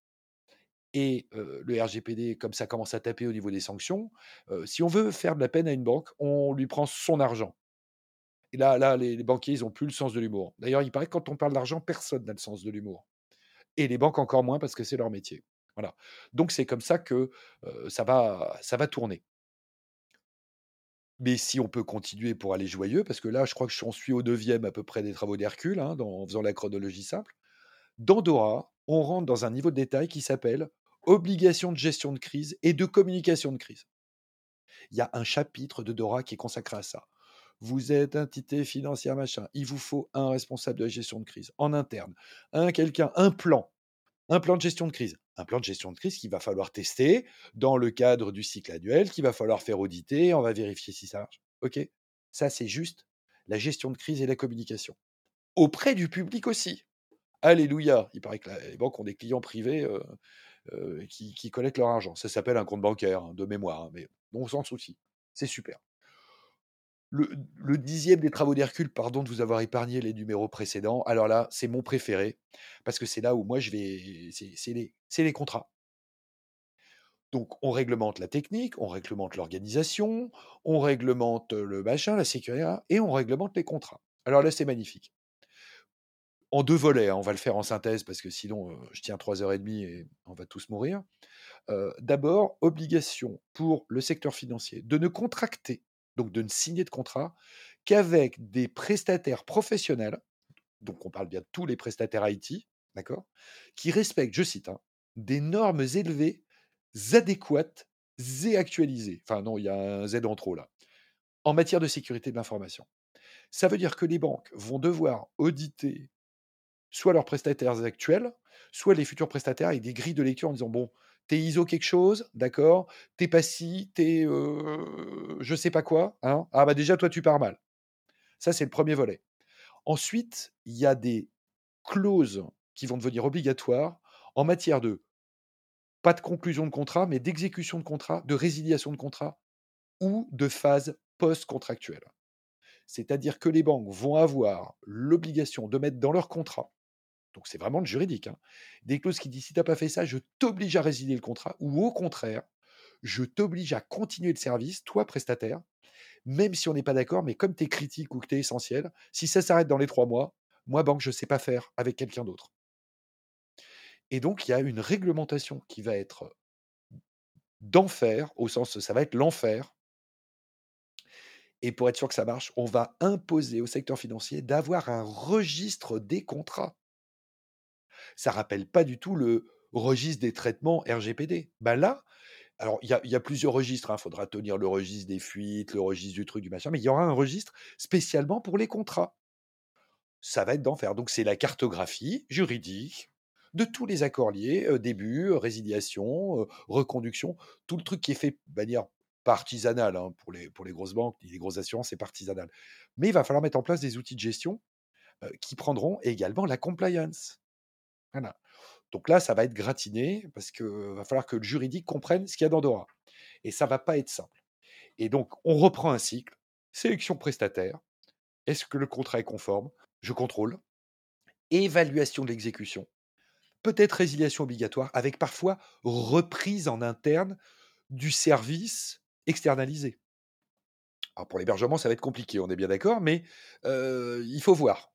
Et le RGPD, comme ça commence à taper au niveau des sanctions, si on veut faire de la peine à une banque, on lui prend son argent. Et là, là les, banquiers, ils n'ont plus le sens de l'humour. D'ailleurs, il paraît que quand on parle d'argent, personne n'a le sens de l'humour. Et les banques encore moins parce que c'est leur métier. Voilà. Donc c'est comme ça que ça, va, ça va tourner. Mais si on peut continuer pour aller joyeux, parce que là, je crois que j'en suis au neuvième à peu près des travaux d'Hercule, hein, en faisant la chronologie simple. Dans Dora, on rentre dans un niveau de détail qui s'appelle obligation de gestion de crise et de communication de crise. Il y a un chapitre de Dora qui est consacré à ça. Vous êtes entité financière, machin. Il vous faut un responsable de la gestion de crise en interne, un quelqu'un, un plan, un plan de gestion de crise, un plan de gestion de crise qu'il va falloir tester dans le cadre du cycle annuel, qu'il va falloir faire auditer, on va vérifier si ça marche. OK Ça, c'est juste la gestion de crise et la communication. Auprès du public aussi. Alléluia. Il paraît que les banques ont des clients privés euh, euh, qui, collectent leur argent. Ça s'appelle un compte bancaire, hein, de mémoire, hein, mais on s'en soucie. C'est super. Le, dixième des travaux d'Hercule, pardon de vous avoir épargné les numéros précédents. Alors là, c'est mon préféré, parce que c'est là où moi je vais. C'est les, les contrats. Donc, on réglemente la technique, on réglemente l'organisation, on réglemente le machin, la sécurité, et on réglemente les contrats. Alors là, c'est magnifique. En deux volets, hein, on va le faire en synthèse parce que sinon, je tiens trois heures et demie et on va tous mourir. D'abord, obligation pour le secteur financier de ne contracter donc de ne signer de contrat qu'avec des prestataires professionnels, donc on parle bien de tous les prestataires IT, d'accord, qui respectent, je cite, hein, des normes élevées, adéquates et actualisées. Enfin non, il y a un Z en trop là. En matière de sécurité de l'information. Ça veut dire que les banques vont devoir auditer soit leurs prestataires actuels, soit les futurs prestataires avec des grilles de lecture en disant bon, t'es ISO quelque chose, d'accord? T'es pas si, t'es euh, je sais pas quoi. Hein? Ah bah déjà, toi, tu pars mal. Ça, c'est le premier volet. Ensuite, il y a des clauses qui vont devenir obligatoires en matière de pas de conclusion de contrat, mais d'exécution de contrat, de résiliation de contrat ou de phase post-contractuelle. C'est-à-dire que les banques vont avoir l'obligation de mettre dans leur contrat donc c'est vraiment le juridique. Hein. Des clauses qui disent si tu n'as pas fait ça, je t'oblige à résilier le contrat, ou au contraire, je t'oblige à continuer le service, toi prestataire, même si on n'est pas d'accord, mais comme tu es critique ou que tu es essentiel, si ça s'arrête dans les trois mois, moi, banque, je ne sais pas faire avec quelqu'un d'autre. Et donc, il y a une réglementation qui va être d'enfer, au sens, ça va être l'enfer. Et pour être sûr que ça marche, on va imposer au secteur financier d'avoir un registre des contrats ça rappelle pas du tout le registre des traitements RGPD. Ben là, Alors, il y a, plusieurs registres. Il faudra tenir le registre des fuites, le registre du truc, du machin, mais il y aura un registre spécialement pour les contrats. Ça va être d'enfer. Donc, c'est la cartographie juridique de tous les accords liés, euh, début, euh, résiliation, euh, reconduction, tout le truc qui est fait de manière pas artisanale hein, pour, les, pour les grosses banques, les grosses assurances, c'est pas artisanal. Mais il va falloir mettre en place des outils de gestion qui prendront également la compliance. Donc là, ça va être gratiné parce qu'il va falloir que le juridique comprenne ce qu'il y a dans Dora. Et ça va pas être simple. Et donc, on reprend un cycle. Sélection prestataire. Est-ce que le contrat est conforme Je contrôle. Évaluation de l'exécution. Peut-être résiliation obligatoire avec parfois reprise en interne du service externalisé. Alors pour l'hébergement, ça va être compliqué, on est bien d'accord, mais il faut voir.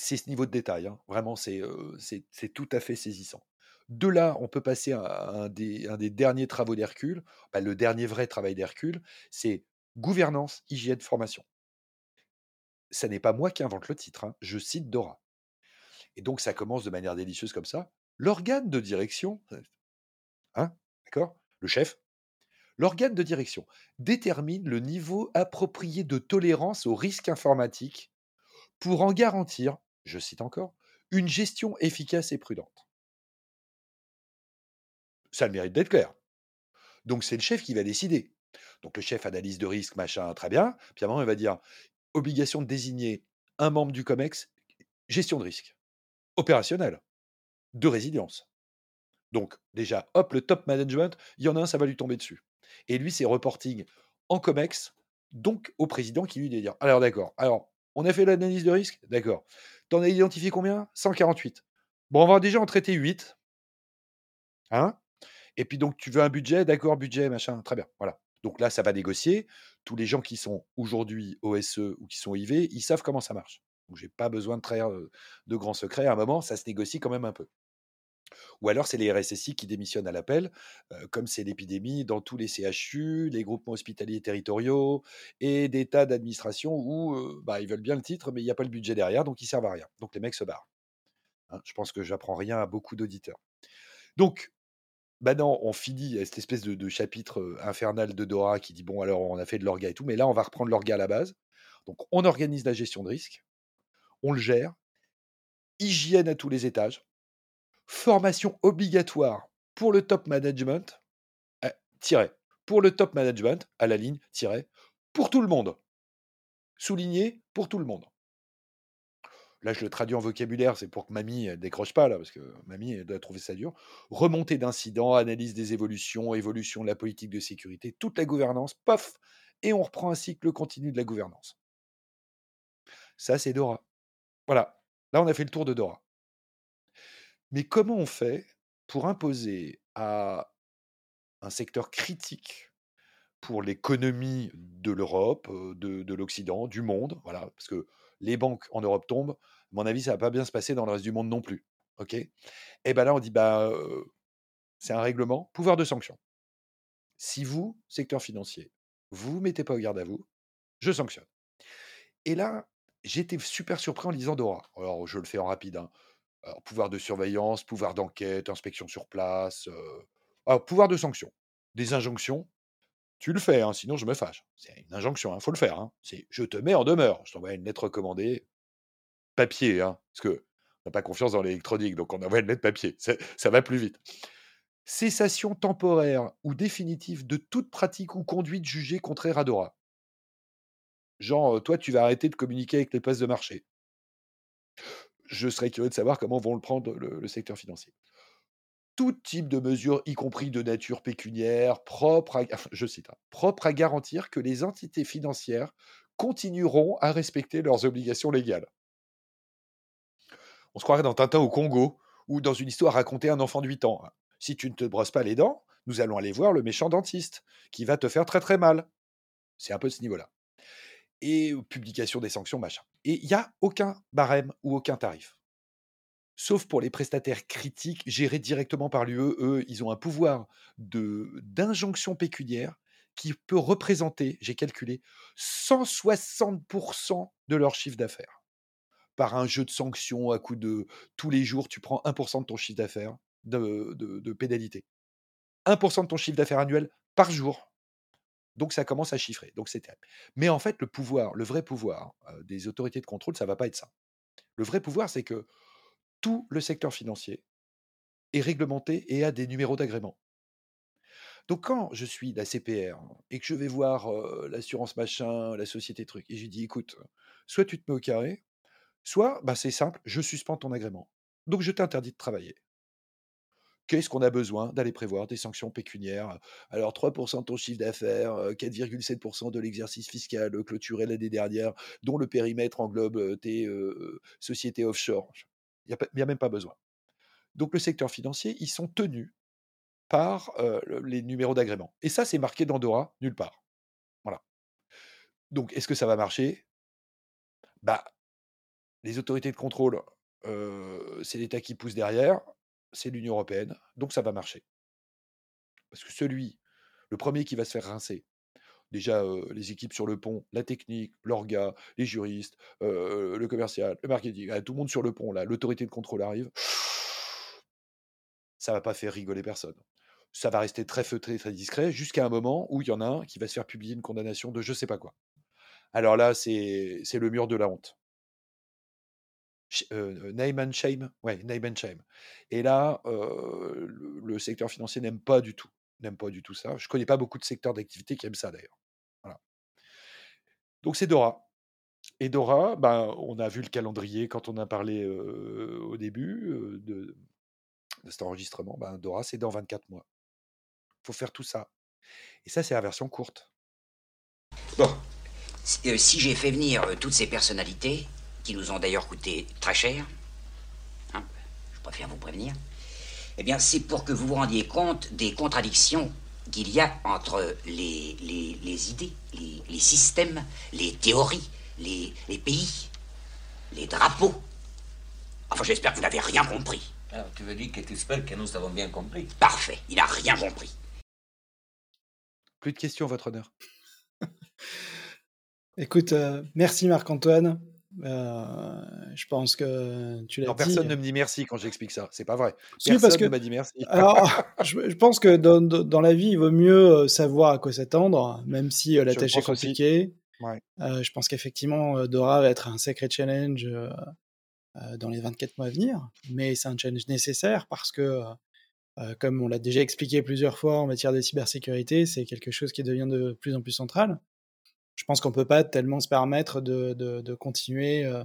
C'est ce niveau de détail, hein. vraiment, c'est euh, tout à fait saisissant. De là, on peut passer à un des, derniers travaux d'Hercule, bah, le dernier vrai travail d'Hercule, c'est gouvernance, hygiène, formation. Ça n'est pas moi qui invente le titre, hein, je cite Dora. Et donc ça commence de manière délicieuse comme ça. L'organe de direction, hein, d'accord? Le chef, L'organe de direction détermine le niveau approprié de tolérance au risque informatique pour en garantir, je cite encore, une gestion efficace et prudente. Ça le mérite d'être clair. Donc c'est le chef qui va décider. Donc le chef analyse de risque, machin, très bien. Puis à un moment, il va dire obligation de désigner un membre du COMEX, gestion de risque, opérationnel, de résilience. Donc déjà, hop, le top management, il y en a un, ça va lui tomber dessus. Et lui, c'est reporting en COMEX, donc au président qui lui dit Alors d'accord, alors on a fait l'analyse de risque? D'accord. T'en as identifié combien? 148. Bon, on va déjà en traiter 8. Hein? Et puis donc tu veux un budget? D'accord, budget, machin, très bien. Voilà. Donc là, ça va négocier. Tous les gens qui sont aujourd'hui OSE ou qui sont IV, ils savent comment ça marche. Donc j'ai pas besoin de trahir de grands secrets. À un moment, ça se négocie quand même un peu. Ou alors, c'est les RSSI qui démissionnent à l'appel, comme c'est l'épidémie dans tous les CHU, les groupements hospitaliers territoriaux et des tas d'administrations où bah, ils veulent bien le titre, mais il n'y a pas le budget derrière, donc ils servent à rien. Donc les mecs se barrent. Hein, je pense que j'apprends rien à beaucoup d'auditeurs. Donc, maintenant, on finit cette espèce de, de, chapitre infernal de Dora qui dit bon, alors on a fait de l'orga et tout, mais là, on va reprendre l'orga à la base. Donc, on organise la gestion de risque, on le gère, hygiène à tous les étages formation obligatoire pour le top management, tiré, pour le top management, à la ligne, pour tout le monde. Souligné, pour tout le monde. Là, je le traduis en vocabulaire, c'est pour que mamie ne décroche pas, là, parce que mamie doit trouver ça dur. Remontée d'incidents, analyse des évolutions, évolution de la politique de sécurité, toute la gouvernance, pof, et on reprend un cycle continu de la gouvernance. Ça, c'est Dora. Voilà. Là, on a fait le tour de Dora. Mais comment on fait pour imposer à un secteur critique pour l'économie de l'Europe, de, de l'Occident, du monde, voilà, parce que les banques en Europe tombent, à mon avis, ça va pas bien se passer dans le reste du monde non plus. Et bien là, on dit, bah, c'est un règlement, pouvoir de sanction. Si vous, secteur financier, vous ne mettez pas au garde à vous, je sanctionne. Et là, j'étais super surpris en lisant Dora. Alors, je le fais en rapide. Hein pouvoir de surveillance, pouvoir d'enquête, inspection sur place, alors, pouvoir de sanction. Des injonctions, tu le fais, hein, sinon je me fâche. C'est une injonction, il hein, faut le faire. Hein. Je te mets en demeure. Je t'envoie une lettre recommandée, papier, parce que on n'a pas confiance dans l'électronique, donc on envoie une lettre papier. Ça va plus vite. Cessation temporaire ou définitive de toute pratique ou conduite jugée contraire à Dora. Genre, toi, tu vas arrêter de communiquer avec les places de marché je serais curieux de savoir comment vont le prendre le, secteur financier. Tout type de mesures, y compris de nature pécuniaire, propre à, hein, propre à garantir que les entités financières continueront à respecter leurs obligations légales. On se croirait dans Tintin au Congo ou dans une histoire racontée à un enfant de 8 ans. Hein. Si tu ne te brosses pas les dents, nous allons aller voir le méchant dentiste qui va te faire très très mal. C'est un peu ce niveau-là et publication des sanctions, machin. Et il n'y a aucun barème ou aucun tarif. Sauf pour les prestataires critiques gérés directement par l'UE, eux, ils ont un pouvoir d'injonction pécuniaire qui peut représenter, j'ai calculé, 160% de leur chiffre d'affaires. Par un jeu de sanctions à coup de tous les jours, tu prends 1% de ton chiffre d'affaires de, de, pénalité. 1% de ton chiffre d'affaires annuel par jour. Donc ça commence à chiffrer. Donc. Mais en fait, le pouvoir, le vrai pouvoir des autorités de contrôle, ça va pas être ça. Le vrai pouvoir, c'est que tout le secteur financier est réglementé et a des numéros d'agrément. Donc quand je suis la CPR et que je vais voir l'assurance machin, la société truc, et je lui dis, écoute, soit tu te mets au carré, soit bah, c'est simple, je suspends ton agrément. Donc je t'interdis de travailler. Qu'est-ce qu'on a besoin d'aller prévoir? Des sanctions pécuniaires Alors 3% de ton chiffre d'affaires, 4,7% de l'exercice fiscal clôturé l'année dernière, dont le périmètre englobe tes sociétés offshore. Il n'y a, même pas besoin. Donc le secteur financier, ils sont tenus par les numéros d'agrément. Et ça, c'est marqué dans Dora, nulle part. Voilà. Donc, est-ce que ça va marcher? Bah, les autorités de contrôle, c'est l'État qui pousse derrière, c'est l'Union européenne, donc ça va marcher. Parce que celui, le premier qui va se faire rincer, déjà les équipes sur le pont, la technique, l'orga, les juristes, le commercial, le marketing, ah, tout le monde sur le pont, là, l'autorité de contrôle arrive, ça va pas faire rigoler personne ça va rester très feutré, très discret, jusqu'à un moment où il y en a un qui va se faire publier une condamnation de je sais pas quoi. Alors là, c'est le mur de la honte. Euh, and shame, ouais, and shame. Et là, euh, le, secteur financier n'aime pas du tout, n'aime pas du tout ça. Je connais pas beaucoup de secteurs d'activité qui aiment ça d'ailleurs. Donc c'est Dora. Et Dora, ben, on a vu le calendrier quand on a parlé euh, au début de, de, cet enregistrement. Ben, Dora, c'est dans 24 mois faut faire tout ça. Et ça, c'est la version courte. Bon, si, euh, j'ai fait venir euh, toutes ces personnalités, qui nous ont d'ailleurs coûté très cher, hein, je préfère vous prévenir, eh bien, c'est pour que vous vous rendiez compte des contradictions qu'il y a entre les, les, idées, les, systèmes, les théories, les, pays, les drapeaux. Enfin, j'espère que vous n'avez rien compris. Alors, tu veux dire que tu espères que nous avons bien compris Parfait, il n'a rien compris. Plus de questions, votre honneur. Écoute, euh, merci Marc-Antoine. Euh, je pense que tu l'as dit. Personne ne me dit merci quand j'explique ça. C'est pas vrai. Personne parce que, ne m'a dit merci. Alors, je, pense que dans, dans, la vie, il vaut mieux euh, savoir à quoi s'attendre, même si la tâche est compliquée. je pense qu'effectivement, Dora va être un sacré challenge dans les 24 mois à venir, mais c'est un challenge nécessaire parce que euh, comme on l'a déjà expliqué plusieurs fois en matière de cybersécurité, c'est quelque chose qui devient de plus en plus central. Je pense qu'on peut pas tellement se permettre de, continuer euh,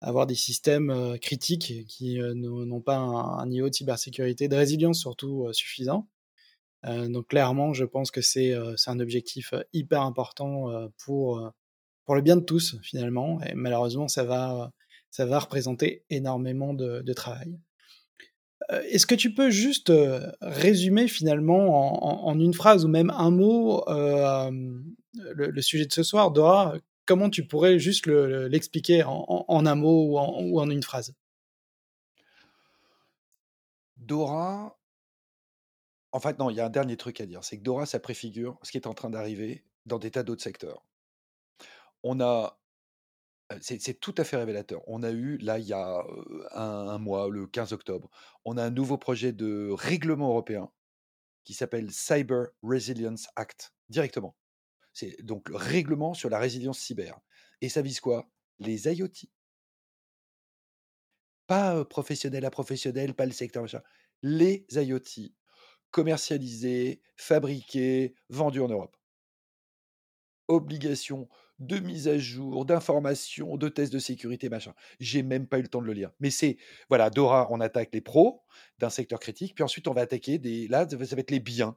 à avoir des systèmes euh, critiques qui n'ont pas un, niveau de cybersécurité, de résilience surtout suffisant. donc clairement, je pense que c'est un objectif hyper important pour, pour le bien de tous finalement. Et malheureusement, ça va, ça va représenter énormément de travail. Euh, est-ce que tu peux juste euh, résumer finalement en, une phrase ou même un mot euh, le, sujet de ce soir, Dora Comment tu pourrais juste l'expliquer en, un mot ou en, une phrase? Dora, en fait, non, il y a un dernier truc à dire. C'est que Dora, ça préfigure ce qui est en train d'arriver dans des tas d'autres secteurs. On a c'est tout à fait révélateur. On a eu, là, il y a un, mois, le 15 octobre, on a un nouveau projet de règlement européen qui s'appelle Cyber Resilience Act, directement. C'est donc le règlement sur la résilience cyber. Et ça vise quoi? Les IoT. Pas professionnel à professionnel, pas le secteur machin. Les IoT commercialisés, fabriqués, vendus en Europe. Obligation de mise à jour, d'informations, de tests de sécurité, machin. J'ai même pas eu le temps de le lire. Mais c'est, voilà, Dora, on attaque les pros d'un secteur critique, puis ensuite on va attaquer des, là, ça va être les biens.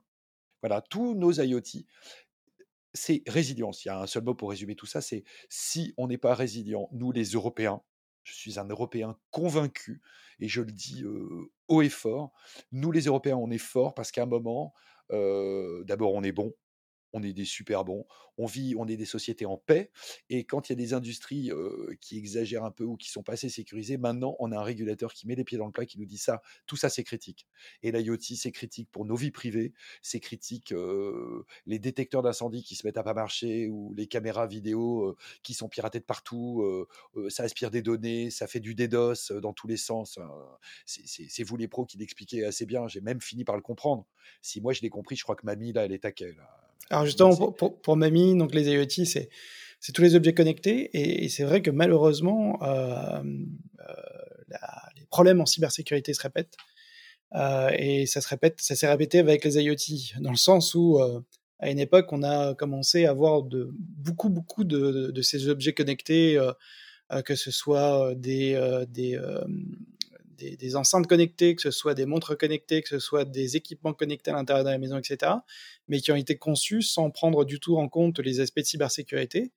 Voilà, tous nos IoT. C'est résilience. Il y a un seul mot pour résumer tout ça, c'est si on n'est pas résilient, nous les Européens, je suis un Européen convaincu, et je le dis haut et fort, nous les Européens, on est forts parce qu'à un moment, d'abord on est bon, on est des super bons, on vit, on est des sociétés en paix. Et quand il y a des industries qui exagèrent un peu ou qui sont pas assez sécurisées, maintenant, on a un régulateur qui met les pieds dans le plat, qui nous dit ça, tout ça, c'est critique. Et l'IoT, c'est critique pour nos vies privées, c'est critique les détecteurs d'incendie qui se mettent à pas marcher ou les caméras vidéo qui sont piratées de partout, ça aspire des données, ça fait du DDoS dans tous les sens. C'est vous les pros qui l'expliquez assez bien. J'ai même fini par le comprendre. Si moi je l'ai compris, je crois que mamie là, elle est taquée. Là. Alors justement, pour, pour, Mamie, donc les IoT, c'est tous les objets connectés, et, c'est vrai que malheureusement, euh, euh, les problèmes en cybersécurité se répètent, euh, et ça se répète, ça s'est répété avec les IoT, dans le sens où à une époque, on a commencé à avoir de, beaucoup, beaucoup de, de, ces objets connectés, que ce soit des, des, des, enceintes connectées, que ce soit des montres connectées, que ce soit des équipements connectés à l'intérieur de la maison, etc., mais qui ont été conçus sans prendre du tout en compte les aspects de cybersécurité.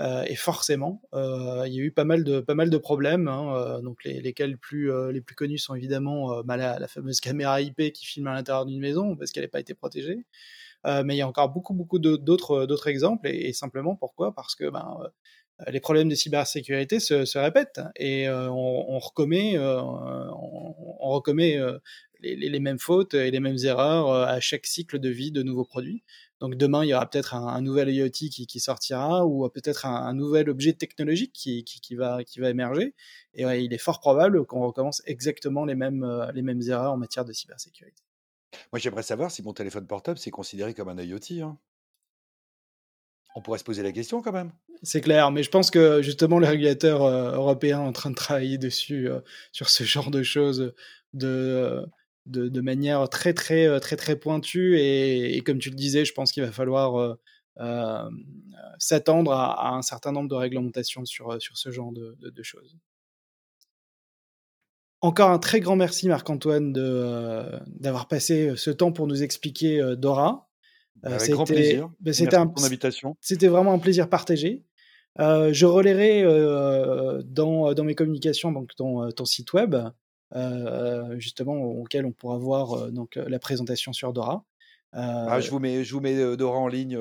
Euh, et forcément, euh, il y a eu pas mal de, pas mal de problèmes, hein, euh, donc les, lesquels plus, les plus connus sont évidemment bah, la, fameuse caméra IP qui filme à l'intérieur d'une maison parce qu'elle n'a pas été protégée. mais il y a encore beaucoup, beaucoup d'autres, exemples, et, simplement pourquoi? Parce que ben, les problèmes de cybersécurité se, répètent et euh, on, recommet, euh, on, les, mêmes fautes et les mêmes erreurs à chaque cycle de vie de nouveaux produits. Donc demain, il y aura peut-être un, nouvel IoT qui, qui sortira ou peut-être un, nouvel objet technologique qui, va, émerger. Et il est fort probable qu'on recommence exactement les mêmes, les mêmes erreurs en matière de cybersécurité. Moi, j'aimerais savoir si mon téléphone portable, c'est considéré comme un IoT. Hein. On pourrait se poser la question quand même. C'est clair, mais je pense que justement les régulateurs euh, européens en train de travailler dessus, euh, sur ce genre de choses de, de, manière très très très très pointue. Et, comme tu le disais, je pense qu'il va falloir euh, s'attendre à, un certain nombre de réglementations sur, sur ce genre de, de choses. Encore un très grand merci Marc-Antoine d'avoir passé ce temps pour nous expliquer Dora. Euh, Avec grand plaisir. Ben, c'était un, invitation. C'était vraiment un plaisir partagé. Euh, je relayerai euh, dans, dans mes communications donc ton, ton site web, justement auquel on pourra voir donc la présentation sur Dora. Ah, je vous mets, je vous mets Dora en ligne.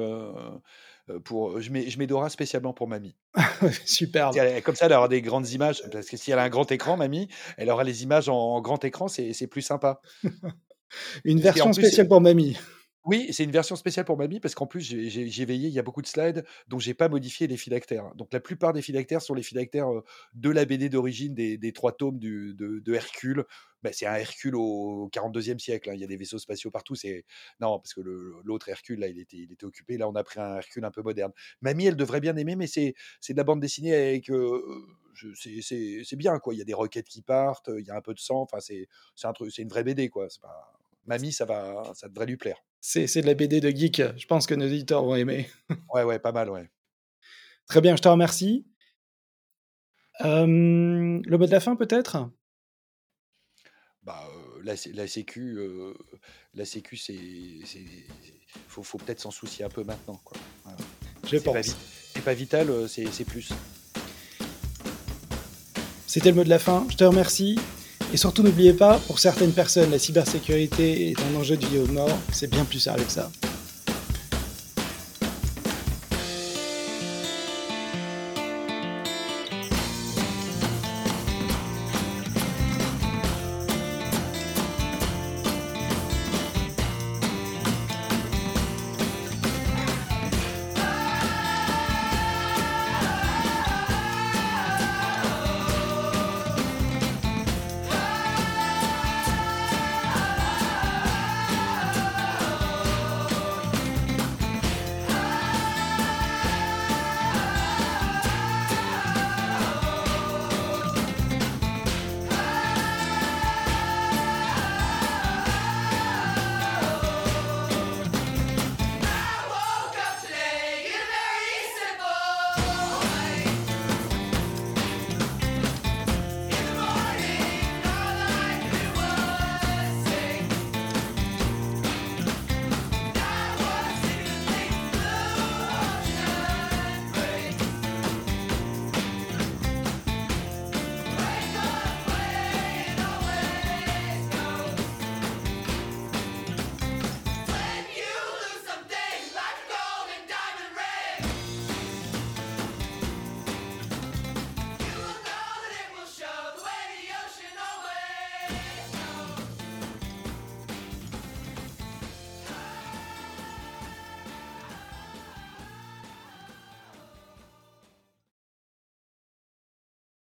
Pour, je, mets, je mets Dora spécialement pour mamie. Super. Comme ça, elle aura des grandes images. Parce que si elle a un grand écran, mamie, elle aura les images en, grand écran, c'est plus sympa. Une version spéciale pour mamie. Oui, c'est une version spéciale pour Mamie parce qu'en plus, j'ai veillé, il y a beaucoup de slides dont j'ai pas modifié les phylactères. Donc la plupart des phylactères sont les phylactères de la BD d'origine des, trois tomes du, de, Hercule. Ben, c'est un Hercule au 42e siècle. Hein. Il y a des vaisseaux spatiaux partout. C'est non parce que l'autre Hercule là, il était, occupé. Là, on a pris un Hercule un peu moderne. Mamie, elle devrait bien aimer, mais c'est de la bande dessinée avec c'est bien quoi. Il y a des roquettes qui partent, il y a un peu de sang. Enfin, c'est un truc, c'est une vraie BD quoi. Mamie, ça va, ça devrait lui plaire. C'est de la BD de geek. Je pense que nos éditeurs vont aimer. ouais, ouais, pas mal, ouais. Très bien, je te remercie. le mot de la fin, peut-être? Bah, la, la, Sécu, la Sécu, c'est, faut, faut peut-être s'en soucier un peu maintenant, quoi. Je pense. C'est pas vital, c'est plus. C'était le mot de la fin. Je te remercie. Et surtout, n'oubliez pas, pour certaines personnes, la cybersécurité est un enjeu de vie au nord. C'est bien plus sérieux que ça.